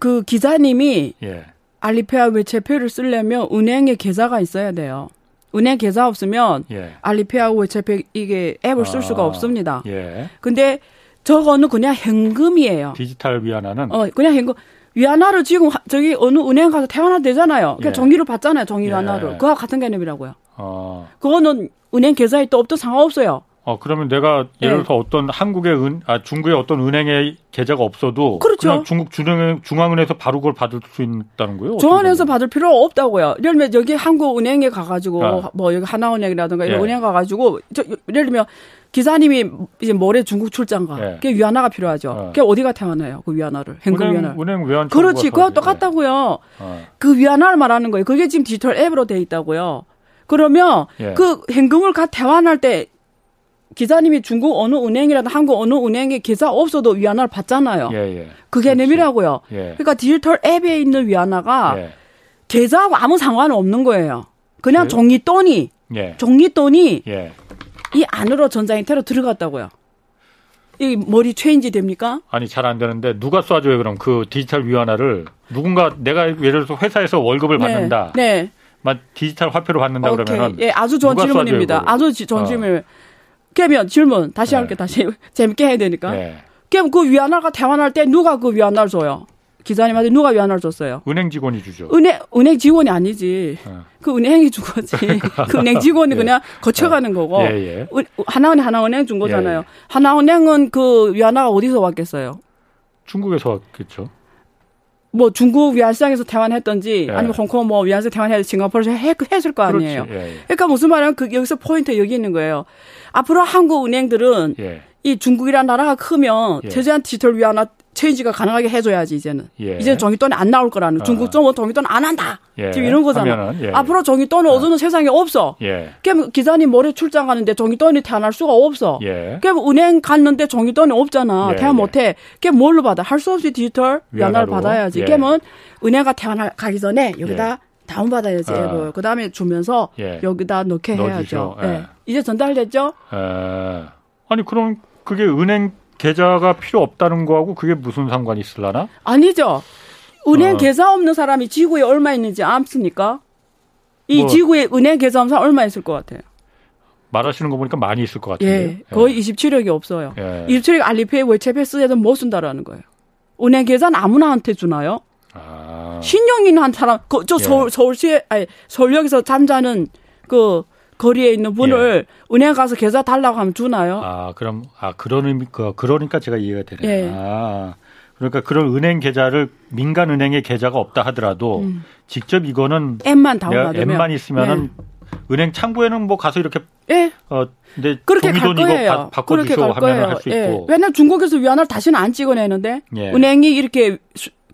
그 기자님이 예. 알리페이와 위챗페이를 쓰려면 은행에 계좌가 있어야 돼요. 은행 계좌 없으면 예. 알리페이하고 위챗페이 이게 앱을 쓸 수가 아, 없습니다. 예. 근데 저거는 그냥 현금이에요. 디지털 위안화는 어 그냥 현금 위안화를 지금 저기 어느 은행 가서 태환화 되잖아요. 그러니까 예. 종이를 받잖아요. 종이 예. 위안화를. 그거 같은 개념이라고요. 어. 그거는 은행 계좌에 또 없도 상관없어요. 어 그러면 내가 예를 네. 들어 네. 어떤 한국의 은, 아 중국의 어떤 은행에 계좌가 없어도 그렇죠. 그냥 중국 중앙 중앙은행에서 바로 그걸 받을 수 있다는 거예요? 중앙은행에서 받을 필요 없다고요. 예를 들면 여기 한국은행에 가가지고 아. 뭐 여기 하나은행이라든가 예. 은행 가가지고 저 예를 들면 기사님이 이제 모레 중국 출장 가. 예. 그게 위안화가 필요하죠. 어. 그게 어디가 태어나요? 그 위안화를. 현금 위안화. 은행 위안 그렇지. 그거 똑같다고요. 어. 그 위안화를 말하는 거예요. 그게 지금 디지털 앱으로 돼 있다고요. 그러면 예. 그 현금을 가 태환할 때 기자님이 중국 어느 은행이라도 한국 어느 은행에 계좌 없어도 위안화를 받잖아요. 예, 예. 그 개념이라고요. 예. 그러니까 디지털 앱에 있는 위안화가 예. 계좌하고 아무 상관 없는 거예요. 그냥 그 종이돈이 예. 종이돈이 예. 이 안으로 전자형태로 들어갔다고요. 이 머리 체인지 됩니까? 아니 잘 안 되는데 누가 쏴줘요 그럼 그 디지털 위안화를 누군가 내가 예를 들어서 회사에서 월급을 네. 받는다. 네. 막 디지털 화폐로 받는다 오케이. 그러면은 예 아주 좋은 질문입니다. 아주 좋은 어. 질문. 그러면 질문 다시 할게 네. 다시 (laughs) 재밌게 해야 되니까. 네. 그럼 그 위안화가 대환할 때 누가 그 위안화를 줘요? 기사님한테 누가 위안화를 줬어요? 은행 직원이 주죠. 은행 은행 직원이 아니지. 어. 그 은행이 준 거지. (laughs) 그 은행 직원이 예. 그냥 거쳐가는 거고. 예, 예. 하나은행 하나은행 준 거잖아요. 예, 예. 하나은행은 그 위안화가 어디서 왔겠어요? 중국에서 왔겠죠. 뭐 중국 위안시장에서 대환했던지 예. 아니면 홍콩 뭐 위안시 대환해서 싱가포르에서 했, 했을 거 아니에요. 그러니까 무슨 말이냐면 그 여기서 포인트 여기 있는 거예요. 앞으로 한국 은행들은 이 중국이라는 나라가 크면 최대한 디지털 위안화 체인지가 가능하게 해줘야지 이제는. 예. 이제 종이돈이 안 나올 거라는. 어. 중국 정부 종이돈 안 한다. 예. 지금 이런 거잖아. 예. 앞으로 종이돈을 어. 얻는 세상에 없어. 예. 그럼 기사님 모레 출장 가는데 종이돈이 태어날 수가 없어. 예. 그럼 은행 갔는데 종이돈이 없잖아. 예. 태어 못해. 그게 뭘로 받아? 할 수 없이 디지털 위안화를 받아야지. 예. 그러면 은행가 태어나기 전에 여기다 다운 받아야지 어. 뭐. 그 다음에 주면서 여기다 넣게 해야죠. 예. 이제 전달됐죠? 아니 그럼 그게 은행 계좌가 필요 없다는 거하고 그게 무슨 상관이 있을라나? 아니죠. 은행 어. 계좌 없는 사람이 지구에 얼마 있는지 암습니까? 이 뭐, 지구에 은행 계좌 없는 사람 얼마 있을 것 같아요? 말하시는 거 보니까 많이 있을 것 같은데. 예, 거의 예. 27억이 없어요. 예. 27억 알리페이 외채페 쓰에도 못 쓴다라는 거예요. 은행 계좌는 아무나한테 주나요? 아. 신용 있는 한 사람, 그, 저 예. 서울, 서울시에, 아니, 서울역에서 잠자는 그 거리에 있는 분을 예. 은행 가서 계좌 달라고 하면 주나요? 아, 그럼 아 그런 의미 그 그러니까 제가 이해가 되네요. 예. 아. 그러니까 그런 은행 계좌를 민간 은행에 계좌가 없다 하더라도 음. 직접 이거는 앱만 다운받으면 앱만 있으면은 네. 은행 창구에는 뭐 가서 이렇게 예. 어 근데 그렇게 갈 거예요. 바, 꿔주시 하면 할수 예. 있고. 왜냐면 중국에서 위안화를 다시는 안 찍어내는데 예. 은행이 이렇게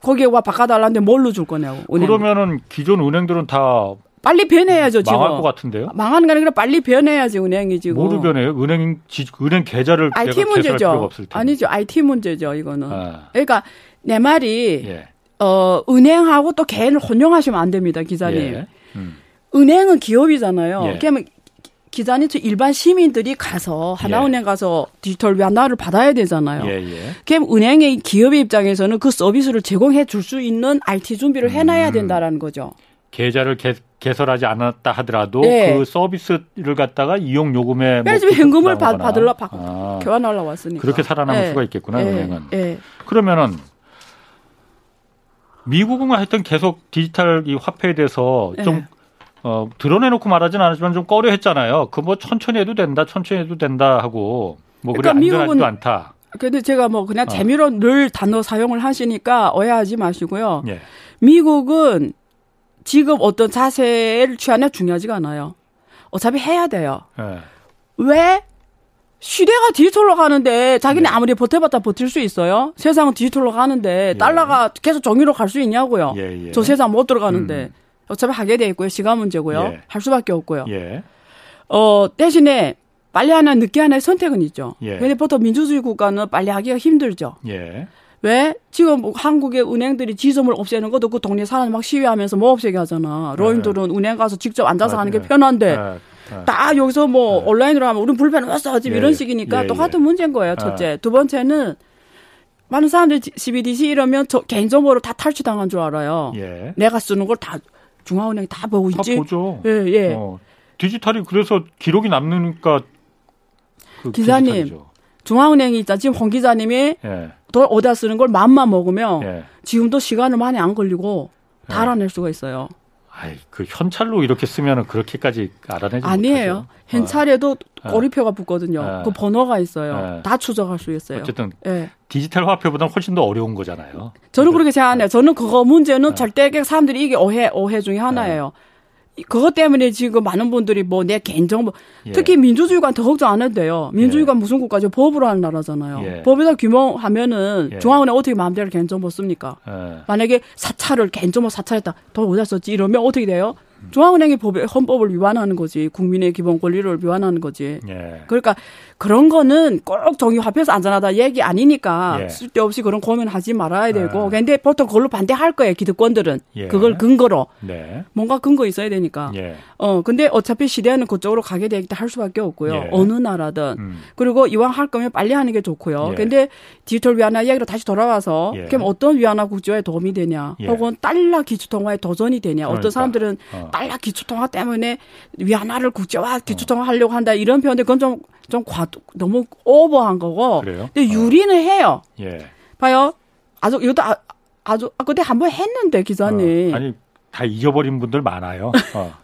거기에 와 바꿔달라는데 뭘로 줄 거냐고. 은행. 그러면은 기존 은행들은 다 빨리 변해야죠 지금. 망할 것 같은데요? 망하는 게 아니라 빨리 변해야지 은행이 지금. 뭐로 변해요? 은행 은행 계좌를 IT 문제죠. 아니죠. IT 문제죠 이거는. 아. 그러니까 내 말이 예. 어 은행하고 또 개인을 혼용하시면 안 됩니다 기자님. 예. 음. 은행은 기업이잖아요. 예. 그러면 기자님 일반 시민들이 가서 하나은행 예. 가서 디지털 위안화를 받아야 되잖아요. 예, 예. 그럼 은행의 기업의 입장에서는 그 서비스를 제공해 줄 수 있는 IT 준비를 해놔야 음. 된다라는 거죠. 계좌를 개, 개설하지 않았다 하더라도 네. 그 서비스를 갖다가 이용 요금에 뭐 현금을 받, 받으러 받, 아, 교환하러 왔으니까 그렇게 살아남을 네. 수가 있겠구나 네. 은행은. 네. 그러면은 미국은 하여튼 계속 디지털 이 화폐에 대해서 네. 좀 어, 드러내놓고 말하진 않았지만 좀 꺼려했잖아요. 그 뭐 천천히 해도 된다, 천천히 해도 된다 하고 뭐 그러니까 그래 안전하지도 않다. 근데 제가 뭐 그냥 어. 재미로 어. 늘 단어 사용을 하시니까 오해하지 마시고요. 예. 미국은 지금 어떤 자세를 취하냐 중요하지가 않아요. 어차피 해야 돼요. 네. 왜? 시대가 디지털로 가는데 자기는 네. 아무리 버텨봤다 버틸 수 있어요? 세상은 디지털로 가는데 예. 달러가 계속 정의로 갈 수 있냐고요. 예, 예. 저 세상 못 들어가는데. 음. 어차피 하게 돼 있고요. 시간 문제고요. 예. 할 수밖에 없고요. 예. 어, 대신에 빨리 하나 늦게 하나의 선택은 있죠. 예. 근데 보통 민주주의 국가는 빨리 하기가 힘들죠. 예. 왜 지금 뭐 한국의 은행들이 지점을 없애는 것도 그 동네 사람 막 시위하면서 뭐 없애게 하잖아. 로인들은 네. 은행 가서 직접 앉아서 네. 하는 게 편한데 네. 네. 딱 여기서 뭐 네. 온라인으로 하면 우리는 불편 없어 지금 예, 이런 식이니까 예, 똑같은 예. 문제인 거예요. 첫째. 두 번째는 많은 사람들이 CBDC 이러면 저 개인 정보를 다 탈취당한 줄 알아요. 예. 내가 쓰는 걸 다 중앙은행이 다 보고 있지. 다 보죠. 예, 예. 어, 디지털이 그래서 기록이 남으니까 그 기자님 디지털이죠. 중앙은행이 있다. 지금 홍 기자님이 예. 더 어디다 쓰는 걸 마음만 먹으면 예. 지금도 시간을 많이 안 걸리고 다 예. 알아낼 수가 있어요. 아이, 그 현찰로 이렇게 쓰면은 그렇게까지 알아내지 아니에요. 못하죠. 현찰에도 어. 꼬리표가 붙거든요. 어. 그 번호가 있어요. 어. 다 추적할 수 있어요. 어쨌든 예. 디지털 화폐보다는 훨씬 더 어려운 거잖아요. 저는 그렇게 생각해요. 저는 그거 문제는 절대 사람들이 이게 오해 오해 중에 하나예요. 그것 때문에 지금 많은 분들이 뭐 내 개인정보 예. 특히 민주주의가 더 걱정 안 해도 돼요. 민주주의가 예. 무슨 국가죠? 법으로 하는 나라잖아요. 예. 법에다 규명하면은 예. 중앙은행 어떻게 마음대로 개인정보 씁니까? 예. 만약에 사찰을 개인정보 사찰했다. 더 어디다 썼지? 이러면 어떻게 돼요? 중앙은행이 법에 헌법을 위반하는 거지. 국민의 기본 권리를 위반하는 거지. 예. 그러니까 그런 거는 꼭 정유화폐에서 안전하다 얘기 아니니까 예. 쓸데없이 그런 고민하지 말아야 되고. 아. 근데 보통 그걸로 반대할 거예요. 기득권들은 예. 그걸 근거로 네. 뭔가 근거 있어야 되니까. 예. 어 근데 어차피 시대는 그쪽으로 가게 되겠다 할 수밖에 없고요. 예. 어느 나라든 음. 그리고 이왕 할 거면 빨리 하는 게 좋고요. 예. 근데 디지털 위안화 이야기로 다시 돌아와서 예. 그럼 어떤 위안화 국제화에 도움이 되냐, 혹은 달러 기초통화에 도전이 되냐. 그러니까. 어떤 사람들은 어. 달러 기초통화 때문에 위안화를 국제화 기초통화 하려고 한다 이런 표현인데 그건 좀좀 과도 너무 오버한 거고. 그래요? 근데 유리는 어. 해요. 예. 봐요. 아주 이것도 아, 아주 아 그때 한번 했는데 기자님. 어, 아니 다 잊어버린 분들 많아요. 어,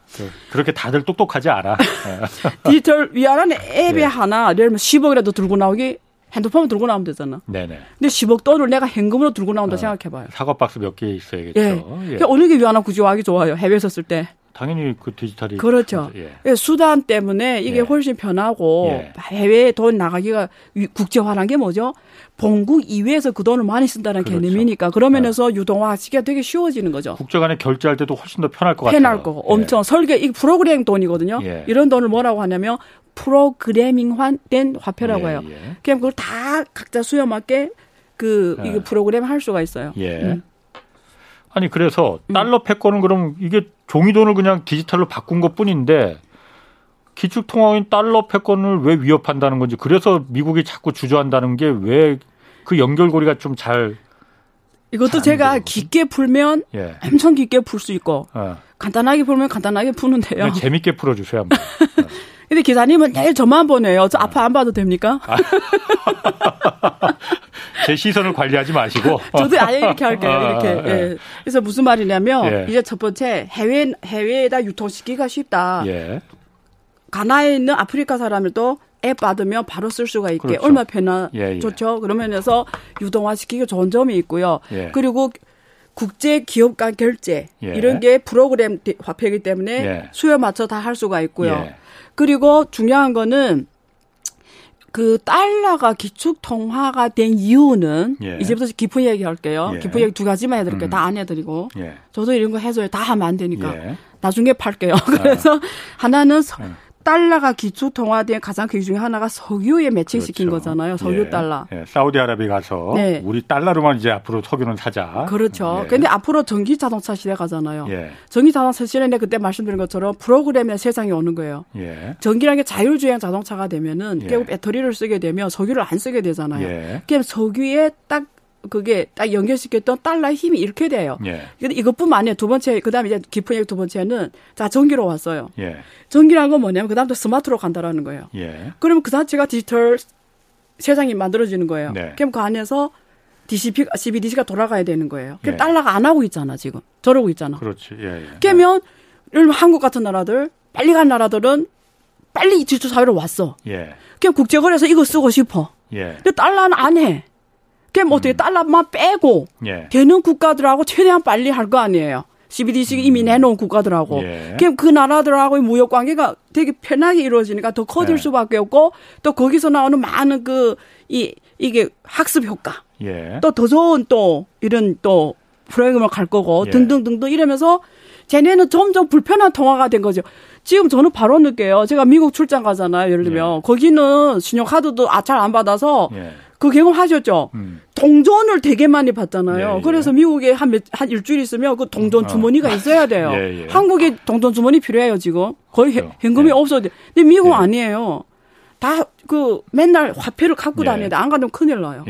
그, 렇게 다들 똑똑하지 않아. (laughs) 디지털 위안화는 앱에 예. 하나 예를 들면 10억이라도 들고 나오기 핸드폰 들고 나오면 되잖아. 네네. 근데 10억 돈을 내가 현금으로 들고 나온다 어, 생각해봐요. 사과 박스 몇 개 있어야겠죠. 예. 예. 어느 게 위안화 구조하기 좋아요. 해외에서 쓸 때. 당연히 그 디지털이 그렇죠. 예. 예. 수단 때문에 이게 예. 훨씬 편하고 예. 해외에 돈 나가기가 국제화란 게 뭐죠? 본국 이외에서 그 돈을 많이 쓴다는 그렇죠. 개념이니까 그러면서 네. 유동화하기가 되게 쉬워지는 거죠. 국제 간에 결제할 때도 훨씬 더 편할 것 같아요. 편할 거고 엄청 설계 이 프로그램 돈이거든요. 예. 이런 돈을 뭐라고 하냐면 프로그래밍된 화폐라고 해요. 그냥 그걸 다 각자 수요 맞게 그 이게 프로그램 할 수가 있어요. 예. 음. 아니 그래서 음. 달러 패권은 그럼 이게 종이 돈을 그냥 디지털로 바꾼 것 뿐인데 기축 통화인 달러 패권을 왜 위협한다는 건지 그래서 미국이 자꾸 주저한다는 게 왜 그 연결고리가 좀잘 이것도 제가 깊게 풀면 예. 엄청 깊게 풀 수 있고 어. 간단하게 풀면 간단하게 푸는데요. 재밌게 풀어주세요. (laughs) 근데 기사님은 내일 저만 보내요. 저 앞에 안 봐도 됩니까? 아. (laughs) 제 시선을 관리하지 마시고. 저도 아예 이렇게 할게요. 아, 이렇게. 아, 예. 그래서 무슨 말이냐면 예. 이제 첫 번째 해외 해외에다 유통시키기가 쉽다. 예. 가나에 있는 아프리카 사람들도 앱 받으면 바로 쓸 수가 있게 그렇죠. 얼마 편하 예, 예. 좋죠. 그러면서 유동화시키기 좋은 점이 있고요. 예. 그리고 국제 기업 간 결제 예. 이런 게 프로그램 화폐이기 때문에 예. 수요 맞춰 다 할 수가 있고요. 그리고 중요한 거는 그 달러가 기축 통화가 된 이유는 예. 이제부터 깊은 얘기 할게요. 예. 깊은 얘기 두 가지만 해드릴게요. 음. 다안 해드리고 예. 저도 이런 거 해줘요. 다 하면 안 되니까 예. 나중에 팔게요. (laughs) 그래서 아. 하나는 서, 예. 달러가 기초 통화된 가장 그 중에 하나가 석유에 매칭시킨 그렇죠. 거잖아요. 석유 예. 달러. 예. 사우디아라비아 가서 네. 우리 달러로만 이제 앞으로 석유는 사자. 그렇죠. 예. 근데 앞으로 전기 자동차 시대 가잖아요. 예. 전기 자동차 시대인데 그때 말씀드린 것처럼 프로그램의 세상이 오는 거예요. 예. 전기라는 게 자율주행 자동차가 되면은 예. 결국 배터리를 쓰게 되면 석유를 안 쓰게 되잖아요. 예. 그럼 석유에 딱 그게 딱 연결시켰던 달러의 힘이 이렇게 돼요. 예. 근데 이것뿐만 아니에요. 두 번째, 그 다음에 이제 깊은 얘기 두 번째는 자, 전기로 왔어요. 예. 전기라는 건 뭐냐면 그 다음부터 스마트로 간다라는 거예요. 예. 그러면 그 자체가 디지털 세상이 만들어지는 거예요. 네. 그럼 그 안에서 DCP, CBDC가 돌아가야 되는 거예요. 그럼 예. 달러가 안 하고 있잖아, 지금. 저러고 있잖아. 그렇지. 예, 예. 그러면, 예를 한국 같은 나라들, 빨리 간 나라들은 빨리 디지털 사회로 왔어. 예. 그냥 국제거래에서 이거 쓰고 싶어. 예. 근데 달러는 안 해. 그럼 어떻게 음. 달러만 빼고 예. 되는 국가들하고 최대한 빨리 할 거 아니에요. CBDC 음. 이미 내놓은 국가들하고. 예. 그럼 그 나라들하고의 무역 관계가 되게 편하게 이루어지니까 더 커질 예. 수밖에 없고 또 거기서 나오는 많은 그 이 이게 학습 효과. 예. 또더 좋은 또 이런 또 프로그램을 갈 거고 예. 등등등등 이러면서 쟤네는 점점 불편한 통화가 된 거죠. 지금 저는 바로 느껴요. 제가 미국 출장 가잖아요. 예를 들면 예. 거기는 신용카드도 아, 잘 안 받아서 예. 그 경험하셨죠? 음. 동전을 되게 많이 받잖아요. 예, 예. 그래서 미국에 한, 몇, 한 일주일 있으면 그 동전 어. 주머니가 어. 있어야 돼요. (laughs) 예, 예, 한국에 동전 주머니 필요해요, 지금. 거의 그렇죠. 현금이 예. 없어도 돼. 근데 미국 은 예. 아니에요. 다 그 맨날 화폐를 갖고 다녀야 돼. 안 가면 큰일 나요.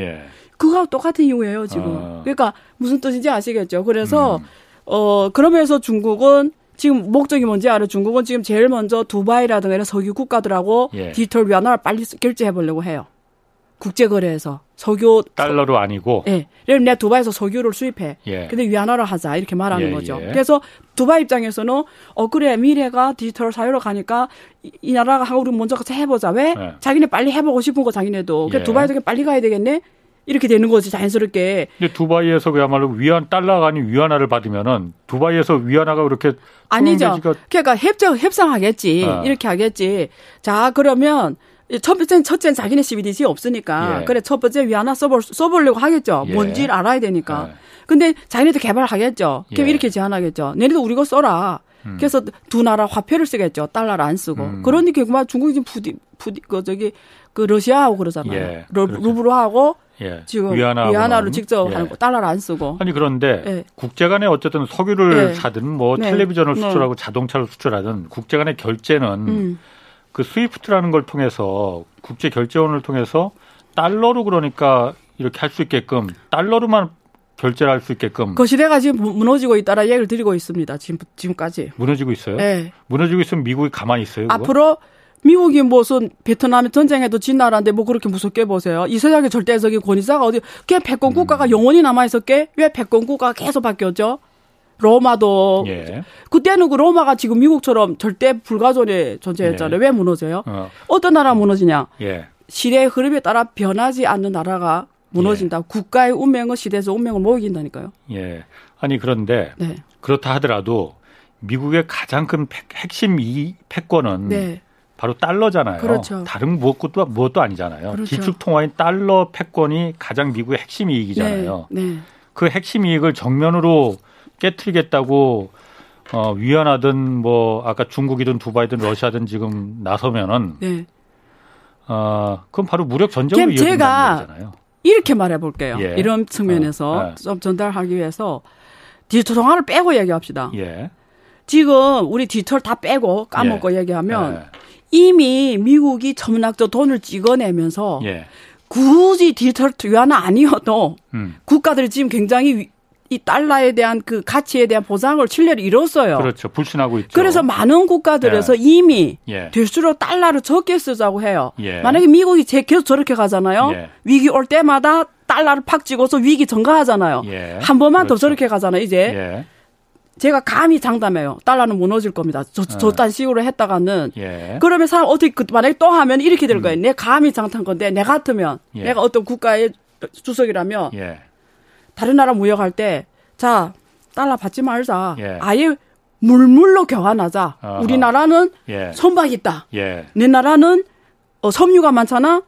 그거하고 똑같은 이유예요, 지금. 어. 그러니까 무슨 뜻인지 아시겠죠? 그래서, 음. 어, 그러면서 중국은 지금 목적이 뭔지 알아? 중국은 지금 제일 먼저 두바이라든가 이런 석유 국가들하고 디지털 위안화를 빨리 결제해 보려고 해요. 국제거래에서 석유 달러로 아니고 예. 예를 내가 두바이에서 석유를 수입해. 예. 근데 위안화로 하자 이렇게 말하는 예, 거죠. 예. 그래서 두바이 입장에서는 어 그래 미래가 디지털 사회로 가니까 이, 이 나라가 하고 우리 먼저 같이 해보자. 왜? 예. 자기네 빨리 해보고 싶은 거 자기네도. 그래 예. 두바이도 빨리 가야 되겠네. 이렇게 되는 거지 자연스럽게. 근데 두바이에서 그야말로 위안 달러가 아닌 위안화를 받으면은 두바이에서 위안화가 그렇게 아니죠. 그러니까 협정 협상하겠지. 어. 이렇게 하겠지. 자 그러면 첫 번째는 첫째는 자기네 CBDC 없으니까 예. 그래 첫 번째 위안화 써볼 써보려고 하겠죠. 예. 뭔지를 알아야 되니까. 예. 근데 자기네도 개발하겠죠. 그럼 예. 이렇게 제안하겠죠. 너네도 우리 거 써라. 음. 그래서 두 나라 화폐를 쓰겠죠. 달러를 안 쓰고. 음. 그러니 결국 중국이 지금 부디 부디 그 저기 그 러시아하고 그러잖아요. 예, 루, 루블로하고 예. 지금 위안화 위안화로 직접 예. 하는 거 달러를 안 쓰고. 아니 그런데 예. 국제 간에 어쨌든 석유를 예. 사든 뭐 네. 텔레비전을 네. 수출하고 자동차를 수출하든 국제 간의 결제는 음. 그 SWIFT라는 걸 통해서 국제 결제원을 통해서 달러로 그러니까 이렇게 할 수 있게끔 달러로만 결제를 할 수 있게끔. 그 시대가 지금 무너지고 있다라 얘기를 드리고 있습니다. 지금 지금까지. 무너지고 있어요? 네. 무너지고 있으면 미국이 가만히 있어요. 그거? 앞으로 미국이 무슨 베트남의 전쟁에도 진 나라인데 뭐 그렇게 무섭게 보세요. 이 세상의 절대적인 권위자가 어디 걔 패권 국가가 음. 영원히 남아 있었게? 왜 패권 국가가 계속 바뀌었죠? 로마도 예. 그때는 그 로마가 지금 미국처럼 절대 불가존의 존재였잖아요. 예. 왜 무너져요? 어. 떤 나라 무너지냐? 예. 시대의 흐름에 따라 변하지 않는 나라가 무너진다. 예. 국가의 운명은 시대에서 운명을 모이긴다니까요. 예. 아니 그런데 네. 그렇다 하더라도 미국의 가장 큰 핵심 이 패권은 네. 바로 달러잖아요. 그렇죠. 다른 무엇도 무엇도 아니잖아요. 그렇죠. 기축 통화인 달러 패권이 가장 미국의 핵심 이익이잖아요. 네. 네. 그 핵심 이익을 정면으로 깨뜨리겠다고 어, 위안하든 뭐 아까 중국이든 두바이든 러시아든 지금 나서면은 네. 어, 그건 바로 무력 전쟁으로 이어진다는 거잖아요. 이렇게 말해 볼게요. 예. 이런 측면에서 어, 네. 좀 전달하기 위해서 디지털 통화를 빼고 얘기합시다. 예. 지금 우리 디지털 다 빼고 까먹고 예. 얘기하면 예. 이미 미국이 천문학적 돈을 찍어내면서 예. 굳이 디지털 위안화 아니어도 음. 국가들이 지금 굉장히 이 달러에 대한 그 가치에 대한 보상을 신뢰를 잃었어요. 그렇죠. 불신하고 있죠. 그래서 많은 국가들에서 예. 이미 예. 될수록 달러를 적게 쓰자고 해요. 예. 만약에 미국이 계속 저렇게 가잖아요. 예. 위기 올 때마다 달러를 팍 찍어서 위기 전가하잖아요. 예. 한 번만 그렇죠. 더 저렇게 가잖아요. 이제 예. 제가 감히 장담해요. 달러는 무너질 겁니다. 저, 저딴 식으로 했다가는. 그러면 사람 어떻게, 그 만약에 또 하면 이렇게 될 음. 거예요. 음. 내 감히 장탄 건데, 내 같으면, 내가 어떤 국가의 주석이라면, 다른 나라 무역할 때, 자, 달러 받지 말자. 예. 아예 물물로 교환하자. 어허. 우리나라는 예. 선박 있다. 예. 내 나라는 어, 섬유가 많잖아.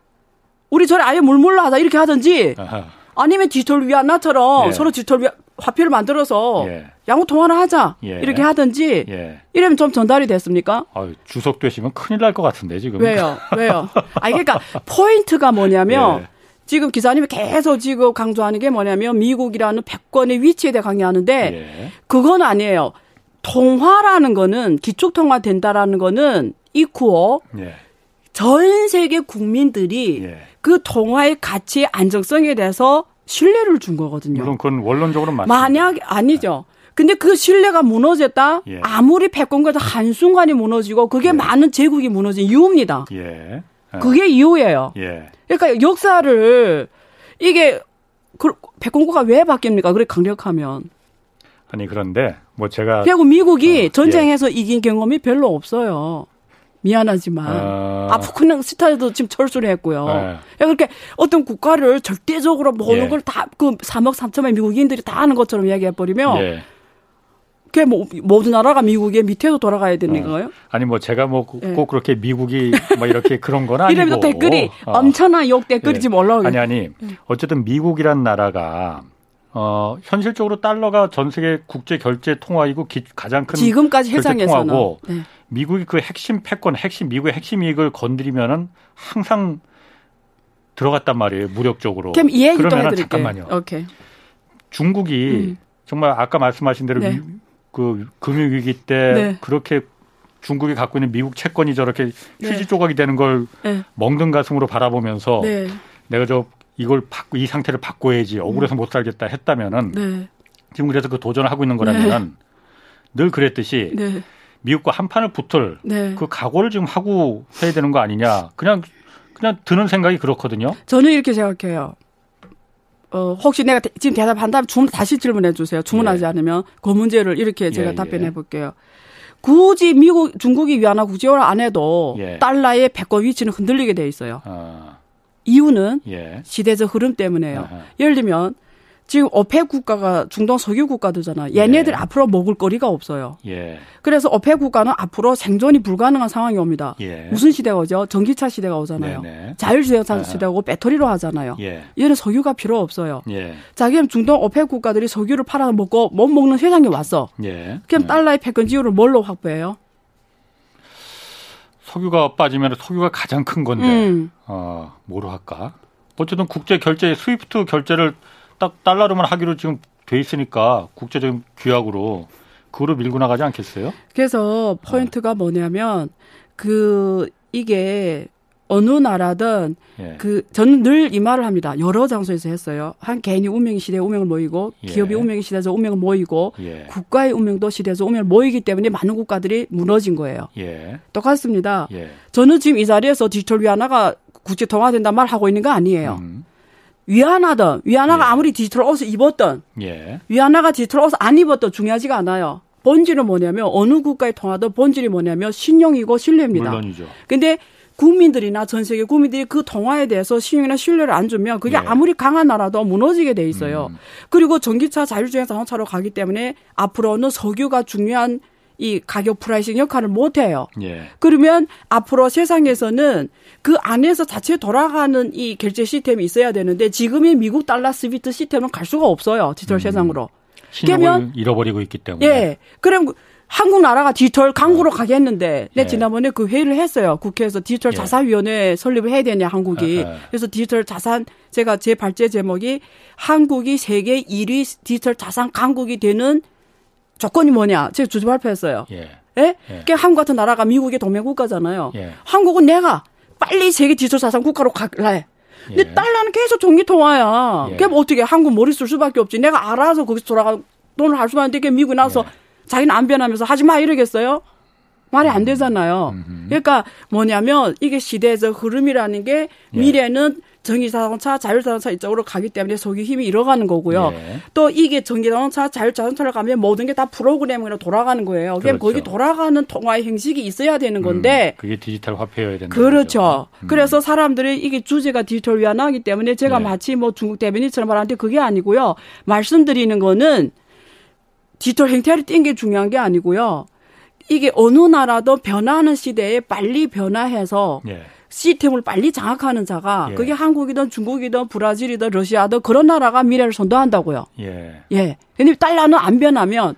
우리 저래 아예 물물로 하자. 이렇게 하든지. 어허. 아니면 디지털 위안화처럼 예. 서로 디지털 위 화폐를 만들어서 예. 양호 통화를 하자. 예. 이렇게 하든지. 이러면 좀 전달이 됐습니까? 아유, 주석 되시면 큰일 날 것 같은데 지금. 왜요? 왜요? (laughs) 아 그러니까 포인트가 뭐냐면 지금 기자님이 계속 지금 강조하는 게 뭐냐면 미국이라는 백권의 위치에 대해 강조하는데 예. 그건 아니에요. 통화라는 거는 기축 통화 된다라는 거는 이쿠어 예. 전 세계 국민들이 예. 그 통화의 가치 안정성에 대해서 신뢰를 준 거거든요. 물론 그건 원론적으로 맞습니다. 만약 아니죠. 근데 그 신뢰가 무너졌다. 예. 아무리 패권과도 한 순간이 무너지고 그게 예. 많은 제국이 무너진 이유입니다. 예. 그게 이유예요. 예. 그러니까 역사를 이게 그 백공고가 왜 바뀝니까? 그래 강력하면. 아니 그런데 뭐 제가 그리고 미국이 어, 전쟁에서 예. 이긴 경험이 별로 없어요. 미안하지만 어... 아프가니스탄에도 지금 철수를 했고요. 네. 그렇게 어떤 국가를 절대적으로 모든 예. 걸다 그 3억 3천만 미국인들이 다 하는 것처럼 이야기해 버리면 예. 그게 뭐 모든 나라가 미국의 밑에서 돌아가야 되는 어. 거예요? 아니 뭐 제가 뭐꼭 네. 그렇게 미국이 뭐 이렇게 그런 건 (laughs) 아니고 이러면 댓글이 어. 엄청난 욕 댓글이지 네. 몰라. 아니 아니 어쨌든 미국이란 나라가 어 현실적으로 달러가 전 세계 국제 결제 통화이고 기, 가장 큰 지금까지 해상에서는 네. 미국이 그 핵심 패권, 핵심 미국의 핵심 이익을 건드리면은 항상 들어갔단 말이에요 무력적으로. 그럼 이 얘기 또 해드릴게요. 잠깐만요. 오케이. 중국이 음. 정말 아까 말씀하신 대로 네. 그 금융 위기 때 네. 그렇게 중국이 갖고 있는 미국 채권이 저렇게 네. 휴지 조각이 되는 걸 네. 먹는 가슴으로 바라보면서 네. 내가 저 이걸 바꾸 이 상태를 바꿔야지 억울해서 음. 못 살겠다 했다면은 네. 지금 그래서 그 도전을 하고 있는 거라면 늘 그랬듯이 미국과 한판을 붙을 그 각오를 지금 하고 해야 되는 거 아니냐 그냥 그냥 드는 생각이 그렇거든요. 저는 이렇게 생각해요. 어, 혹시 내가 지금 대답한다면 주문 다시 질문해 주세요. 주문하지 예. 않으면 그 문제를 이렇게 제가 예, 답변해 예. 볼게요. 굳이 미국, 중국이 위안화 국제화를 안 해도 예. 달러의 패권 위치는 흔들리게 돼 있어요. 아. 이유는 예. 시대적 흐름 때문에요. 아하. 예를 들면 지금 오펙 국가가 중동 석유 국가들잖아. 얘네들 예. 앞으로 먹을 거리가 없어요. 예. 그래서 오펙 국가는 앞으로 생존이 불가능한 상황이 옵니다. 예. 무슨 시대가 오죠? 전기차 시대가 오잖아요. 네네. 자율주행차 시대고 배터리로 하잖아요. 예. 얘는 석유가 필요 없어요. 예. 자, 그럼 중동 오펙 국가들이 석유를 팔아 먹고 못 먹는 세상이 왔어. 예. 그럼 달러의 패권 지위를 뭘로 확보해요? 석유가 빠지면 석유가 가장 큰 건데 음. 어, 뭐로 할까? 어쨌든 국제 결제 SWIFT 결제를 딱 달러로만 하기로 지금 돼 있으니까 국제적인 규약으로 그거로 밀고 나가지 않겠어요? 그래서 포인트가 뭐냐면 그 이게 어느 나라든 예. 그 저는 늘 이 말을 합니다. 여러 장소에서 했어요. 한 개인이 운명의 시대에 운명을 못 이기고 예. 기업이 운명의 시대에서 운명을 못 이기고 예. 국가의 운명도 시대에서 운명을 못 이기기 때문에 많은 국가들이 무너진 거예요. 예. 똑같습니다. 예. 저는 지금 이 자리에서 디지털 위안화가 국제 통화된다 말 하고 있는 거 아니에요. 음. 위안화든 위안화가 예. 아무리 디지털 옷을 입었든 위안화가 디지털 옷을 안 입었든 중요하지가 않아요. 본질은 뭐냐면 어느 국가의 통화도 본질이 뭐냐면 신용이고 신뢰입니다. 물론이죠. 근데 국민들이나 전 세계 국민들이 그 통화에 대해서 신용이나 신뢰를 안 주면 그게 네. 아무리 강한 나라도 무너지게 돼 있어요. 음. 그리고 전기차 자율주행 자동차로 가기 때문에 앞으로는 석유가 중요한 이 가격 pricing 역할을 못 해요. 예. 그러면 앞으로 세상에서는 그 안에서 자체 돌아가는 이 결제 시스템이 있어야 되는데 지금의 미국 달러 SWIFT 시스템은 갈 수가 없어요. 디지털 음. 세상으로. 신용을 잃어버리고 있기 때문에. 예. 그럼 한국 나라가 디지털 강국으로 어. 가겠는데, 내 예. 지난번에 그 회의를 했어요. 국회에서 디지털 예. 자산위원회 설립을 해야 되냐, 한국이. 예. 그래서 디지털 자산, 제가 제 발제 제목이 한국이 세계 1위 디지털 자산 강국이 되는 조건이 뭐냐. 제가 주제 발표했어요. 예? 예? 그러니까 한국 같은 나라가 미국의 동맹 국가잖아요. 예. 한국은 내가 빨리 세계 디지털 자산 국가로 갈래. 근데 예. 달러는 계속 종기 통화야. 예. 그럼 어떻게 한국 머리 쓸 수밖에 없지. 내가 알아서 거기서 돌아가 돈을 할 수만 있는데 미국 나서 예. 자기는 안 변하면서 하지 마 이러겠어요? 말이 안 되잖아요. 그러니까 뭐냐면 이게 시대에서 흐름이라는 게 예. 미래는 전기자동차, 자율자동차 이쪽으로 가기 때문에 속이 힘이 잃어가는 거고요. 예. 또 이게 전기자동차, 자율자동차를 가면 모든 게 다 프로그램으로 돌아가는 거예요. 그럼 그렇죠. 거기 돌아가는 통화의 형식이 있어야 되는 건데. 음, 그게 디지털 화폐여야 된다. 그렇죠. 음. 그래서 사람들이 이게 주제가 디지털 위안화이기 때문에 제가 예. 마치 뭐 중국 대변인처럼 말하는데 그게 아니고요. 말씀드리는 거는 디지털 행태를 띈 게 중요한 게 아니고요. 이게 어느 나라도 변화하는 시대에 빨리 변화해서 예. 시스템을 빨리 장악하는 자가 예. 그게 한국이든 중국이든 브라질이든 러시아든 그런 나라가 미래를 선도한다고요. 예. 예. 근데 달러는 안 변하면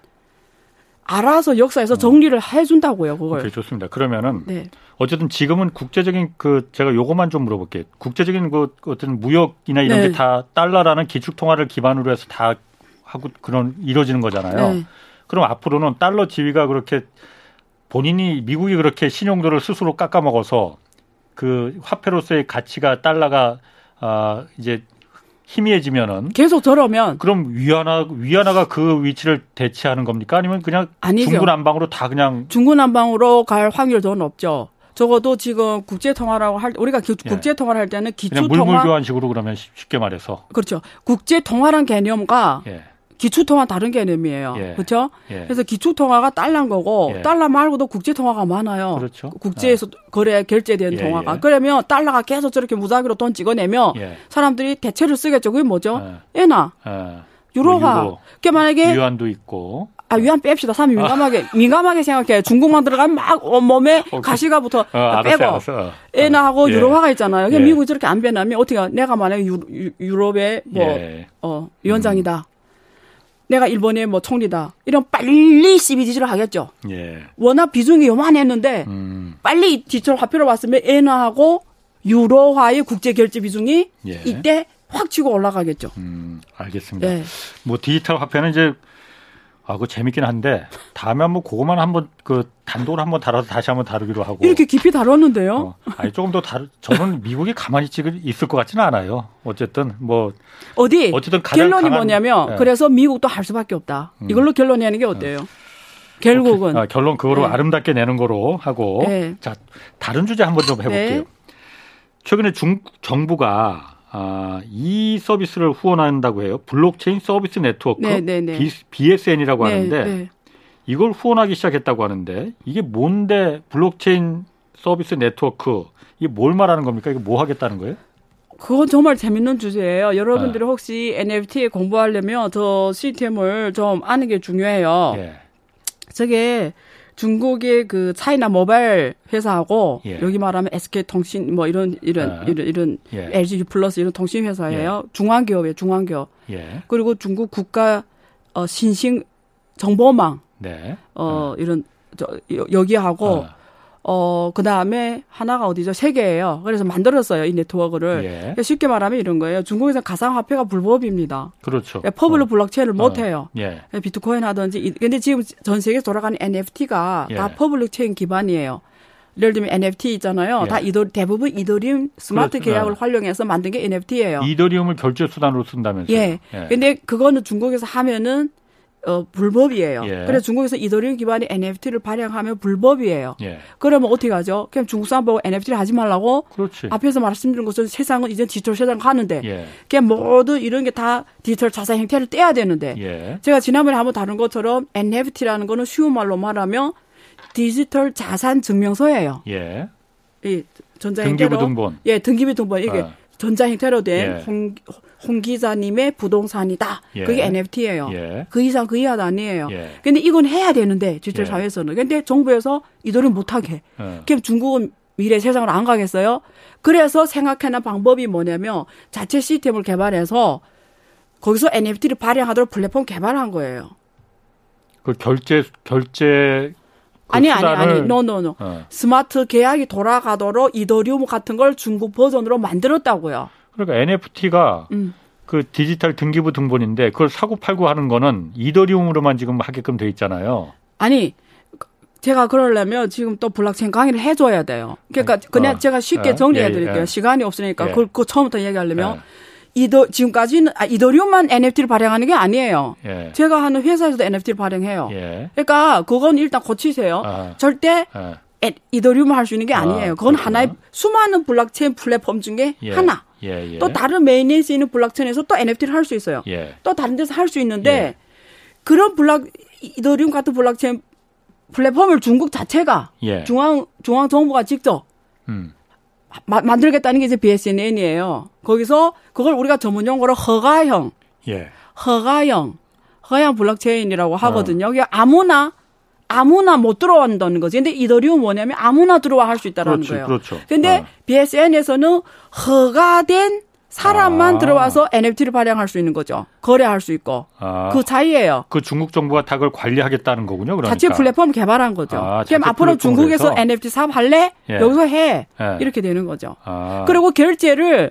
알아서 역사에서 정리를 해준다고요, 그걸. 오케이, 좋습니다. 그러면은 네. 어쨌든 지금은 국제적인 그 제가 요것만 좀 물어볼게요. 국제적인 그 어떤 무역이나 이런 네. 게다 달러라는 기축 통화를 기반으로 해서 다 하고 그런 이루어지는 거잖아요. 네. 그럼 앞으로는 달러 지위가 그렇게 본인이 미국이 그렇게 신용도를 스스로 깎아먹어서 그 화폐로서의 가치가 달러가 아 이제 희미해지면은 계속 저러면 그럼 위안화 위안화가 그 위치를 대체하는 겁니까 아니면 그냥 아니죠. 중구난방으로 다 그냥 중구난방으로 갈 확률 더 높죠. 적어도 지금 국제 통화라고 할 우리가 예. 국제 통화를 할 때는 기초 통화 물물 교환식으로 그러면 쉽게 말해서 그렇죠. 국제 통화란 개념과 예. 기초통화 다른 개념이에요. 예. 그렇죠? 예. 그래서 기초통화가 달러인 거고 예. 달러 말고도 국제통화가 많아요. 그렇죠. 국제에서 아. 거래 결제된 예, 통화가. 예. 그러면 달러가 계속 저렇게 무작위로 돈 찍어내면 예. 사람들이 대체를 쓰겠죠. 그게 뭐죠? 에나. 유로화. 뭐그 만약에 유한도 있고. 아, 위안 뺍시다. 사람이 민감하게, 민감하게 생각해. 중국만 들어가면 막 몸에 가시가 붙어 어, 빼고. 알았어. 에나하고 유로화가 있잖아요. 그냥 미국이 저렇게 안 변하면 어떻게, 내가 만약에 유, 유럽의 뭐, 어, 위원장이다. 음. 내가 일본의 뭐 총리다. 이런 빨리 CBDC를 하겠죠. 예. 워낙 비중이 요만했는데 음. 빨리 디지털 화폐로 왔으면 엔화하고 유로화의 국제 결제 비중이 예. 이때 확 치고 올라가겠죠. 음, 알겠습니다. 예. 뭐 디지털 화폐는 이제 아, 그 재밌긴 한데 다음에 한번 그거만 한번 그 단독으로 한번 다뤄서 다시 한번 다루기로 하고 이렇게 깊이 다뤘는데요. 어, 아니 조금 더 다루. 저는 미국이 가만히 있을 것 같지는 않아요. 어쨌든 뭐 어디 어쨌든 결론이 강한, 뭐냐면 네. 그래서 미국도 할 수밖에 없다. 음. 이걸로 결론 내는 게 어때요? 음. 결국은 아, 결론 그거로 네. 아름답게 내는 거로 하고 네. 자 다른 주제 한번 좀 해볼게요. 네. 최근에 중 정부가 아, 이 서비스를 후원한다고 해요. 블록체인 서비스 네트워크 네, 네, 네. BSN이라고 네, 하는데 네. 이걸 후원하기 시작했다고 하는데 이게 뭔데 블록체인 서비스 네트워크 이게 뭘 말하는 겁니까? 이게 뭐 하겠다는 거예요? 그건 정말 재밌는 주제예요. 여러분들이 네. 혹시 NFT 공부하려면 저 시스템을 좀 아는 게 중요해요. 예. 저게 중국의 그 차이나 모바일 회사하고 예. 여기 말하면 SK 통신 뭐 이런 이런 아. 이런 이런 예. LG 플러스 이런 통신 회사예요. 예. 중앙기업이에요. 중앙기업. 예. 그리고 중국 국가 어 신흥 정보망. 네. 어 음. 이런 저 여기하고 아. 어, 그 다음에 하나가 어디죠? 세 개예요. 그래서 만들었어요. 이 네트워크를. 예. 그러니까 쉽게 말하면 이런 거예요. 중국에서 가상화폐가 불법입니다. 그렇죠. 예, public 어. 블록체인을 어. 못 해요. 예. 예. 비트코인 하든지. 근데 지금 전 세계에서 돌아가는 NFT가 예. 다 public 체인 기반이에요. 예를 들면 NFT 있잖아요. 예. 다 이도 대부분 이더리움 스마트 그렇구나. 계약을 활용해서 만든 게 NFT예요. 이더리움을 결제 수단으로 쓴다면서요? 예. 예. 근데 그거는 중국에서 하면은 어, 불법이에요. 예. 그래서 중국에서 이더리움 기반의 NFT를 발행하면 불법이에요. 예. 그러면 어떻게 하죠? 그냥 중국 사람 보고 NFT를 하지 말라고 그렇지. 앞에서 말씀드린 것처럼 세상은 이제 디지털 세상 가는데 예. 그냥 모두 이런 게 다 디지털 자산 형태를 떼야 되는데 예. 제가 지난번에 한번 다룬 것처럼 NFT라는 거는 쉬운 말로 말하면 디지털 자산 증명서예요. 예. 이 전자 형태로 등기부 등본. 예, 등기부 등본 이게 어. 전자 형태로 된 예. 홍, 홍 기자님의 부동산이다. 예. 그게 NFT예요. 예. 그 이상 그 이하도 아니에요. 예. 근데 이건 해야 되는데 디지털 예. 사회에서는. 근데 정부에서 이들은 못하게. 어. 그럼 중국은 미래 세상으로 안 가겠어요? 그래서 생각해낸 방법이 뭐냐면 자체 시스템을 개발해서 거기서 NFT를 발행하도록 플랫폼 개발한 거예요. 그 결제 결제 그 아니 아니 아니 no no no 어. 스마트 계약이 돌아가도록 이더리움 같은 걸 중국 버전으로 만들었다고요. 그러니까 NFT가 음. 그 디지털 등기부 등본인데 그걸 사고 팔고 하는 거는 이더리움으로만 지금 하게끔 돼 있잖아요. 아니 제가 그러려면 지금 또 블록체인 강의를 해줘야 돼요. 그러니까 그냥 어. 제가 쉽게 예. 정리해 드릴게요. 예, 예. 시간이 없으니까 예. 그, 그 처음부터 얘기하려면 예. 이더 지금까지는 아, 이더리움만 NFT를 발행하는 게 아니에요. 예. 제가 하는 회사에서도 NFT를 발행해요. 예. 그러니까 그건 일단 고치세요. 아. 절대 예. 이더리움을 할 수 있는 게 아니에요. 아, 그건 하나의 수많은 블록체인 플랫폼 중에 예. 하나. 예, 또 다른 mainnet에서 있는 블록체인에서 또 NFT를 할 수 있어요. 또 다른 데서 할 수 있는데 그런 블록 이더리움 같은 블록체인 플랫폼을 중국 자체가 중앙 중앙 정부가 직접 음. 마, 만들겠다는 게 이제 BSN이에요. 거기서 그걸 우리가 전문 용어로 허가형, 예. 허가형, 허가형 블록체인이라고 하거든요. 어. 아무나 아무나 못 들어온다는 거지. 근데 이더리움 뭐냐면 아무나 들어와 할 수 있다라는 그렇지, 거예요. 그렇죠. 근데 어. BSN에서는 허가된 사람만 아. 들어와서 NFT를 발행할 수 있는 거죠. 거래할 수 있고. 아. 그 차이예요. 그 중국 정부가 다 그걸 관리하겠다는 거군요. 그러니까. 자체 플랫폼 개발한 거죠. 아, 그럼 앞으로 중국에서 해서? NFT 사업할래? 예. 여기서 해. 예. 이렇게 되는 거죠. 아. 그리고 결제를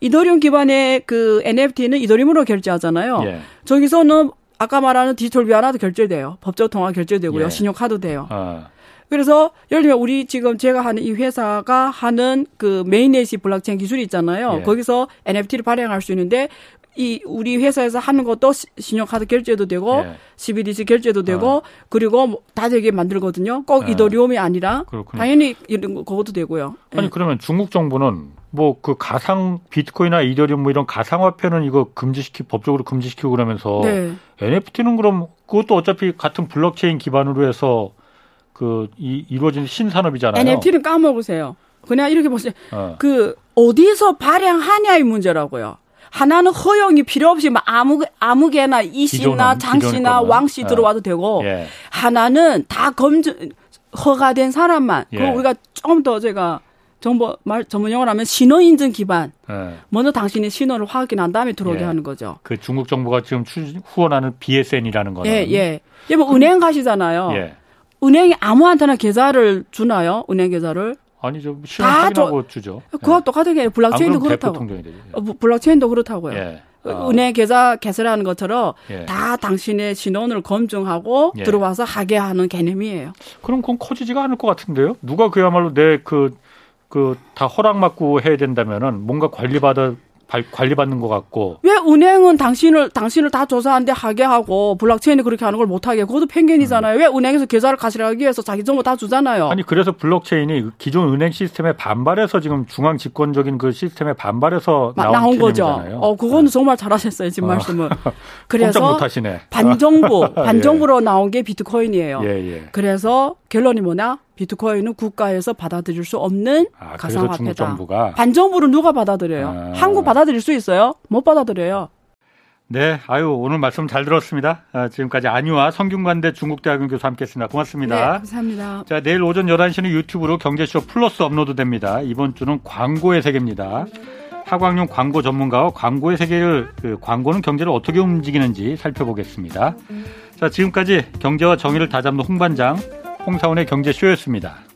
이더리움 기반의 그 NFT는 이더리움으로 결제하잖아요. 예. 저기서는 아까 말하는 디지털 위안화도 결제돼요. 법적 통화 결제되고요. 예. 신용카드 돼요. 아. 그래서 예를 들면 우리 지금 제가 하는 이 회사가 하는 그 mainnet이 블록체인 기술이 있잖아요. 예. 거기서 NFT를 발행할 수 있는데 이 우리 회사에서 하는 것도 신용카드 결제도 되고 예. CBDC 결제도 되고 어. 그리고 뭐 다 되게 만들거든요. 꼭 예. 이더리움이 아니라 그렇군요. 당연히 이런 거 그것도 되고요. 아니 예. 그러면 중국 정부는 뭐 그 가상 비트코인이나 이더리움 뭐 이런 가상화폐는 이거 금지시키 법적으로 금지시키고 그러면서 네. NFT는 그럼 그것도 어차피 같은 블록체인 기반으로 해서 그 이, 이루어진 신산업이잖아요. NFT는 까먹으세요. 그냥 이렇게 보세요. 어. 그 어디서 발행하냐의 문제라고요. 하나는 허용이 필요 없이 막 아무 아무개나 이씨나 장씨나 왕씨 어. 들어와도 되고 예. 하나는 다 검증 허가된 사람만. 예. 그 우리가 조금 더 제가 정보 말 전문 용어로 하면 신호 인증 기반. 예. 먼저 당신의 신호를 확인한 다음에 들어오게 예. 하는 거죠. 그 중국 정부가 지금 후원하는 BSN이라는 거는 예, 예. 뭐 은행 가시잖아요. 예. 은행이 아무한테나 계좌를 주나요? 은행 계좌를? 아니죠. 실행 확인하고 주죠. 그거 네. 똑같은 게 블록체인도 그렇다고. 어, 블록체인도 그렇다고요. 예. 어. 은행 계좌 개설하는 것처럼 예. 다 당신의 신원을 검증하고 예. 들어와서 하게 하는 개념이에요. 그럼 그건 커지지가 않을 것 같은데요? 누가 그야말로 내 그 그 다 허락 받고 해야 된다면은 뭔가 관리받아 관리받는 것 같고. 왜 은행은 당신을 당신을 다 조사하는데 하게 하고 블록체인이 그렇게 하는 걸 못하게? 그것도 편견이잖아요. 음. 왜 은행에서 계좌를 가시하기 위해서 자기 정보 다 주잖아요. 아니 그래서 블록체인이 기존 은행 시스템에 반발해서 지금 중앙 집권적인 그 시스템에 반발해서 나온, 나온 거죠. 어 그거는 네. 정말 잘하셨어요 지금 어. 말씀을. (laughs) 그래서. 반정부 (laughs) 예. 반정부로 예. 나온 게 비트코인이에요. 예, 예. 그래서 결론이 뭐냐? 비트코인은 국가에서 받아들일 수 없는 아, 가상화폐다. 반정부를 누가 받아들여요? 아. 한국 받아들일 수 있어요? 못 받아들여요. 네, 아유 오늘 말씀 잘 들었습니다. 아, 지금까지 안유아 성균관대 중국대학원 교수 함께했습니다. 고맙습니다. 네, 감사합니다. 자, 내일 오전 11시는 유튜브로 경제쇼 플러스 업로드됩니다. 이번 주는 광고의 세계입니다. 하광용 광고 전문가와 광고의 세계를 그 광고는 경제를 어떻게 움직이는지 살펴보겠습니다. 자, 지금까지 경제와 정의를 다잡는 홍반장 홍사원의 경제쇼였습니다.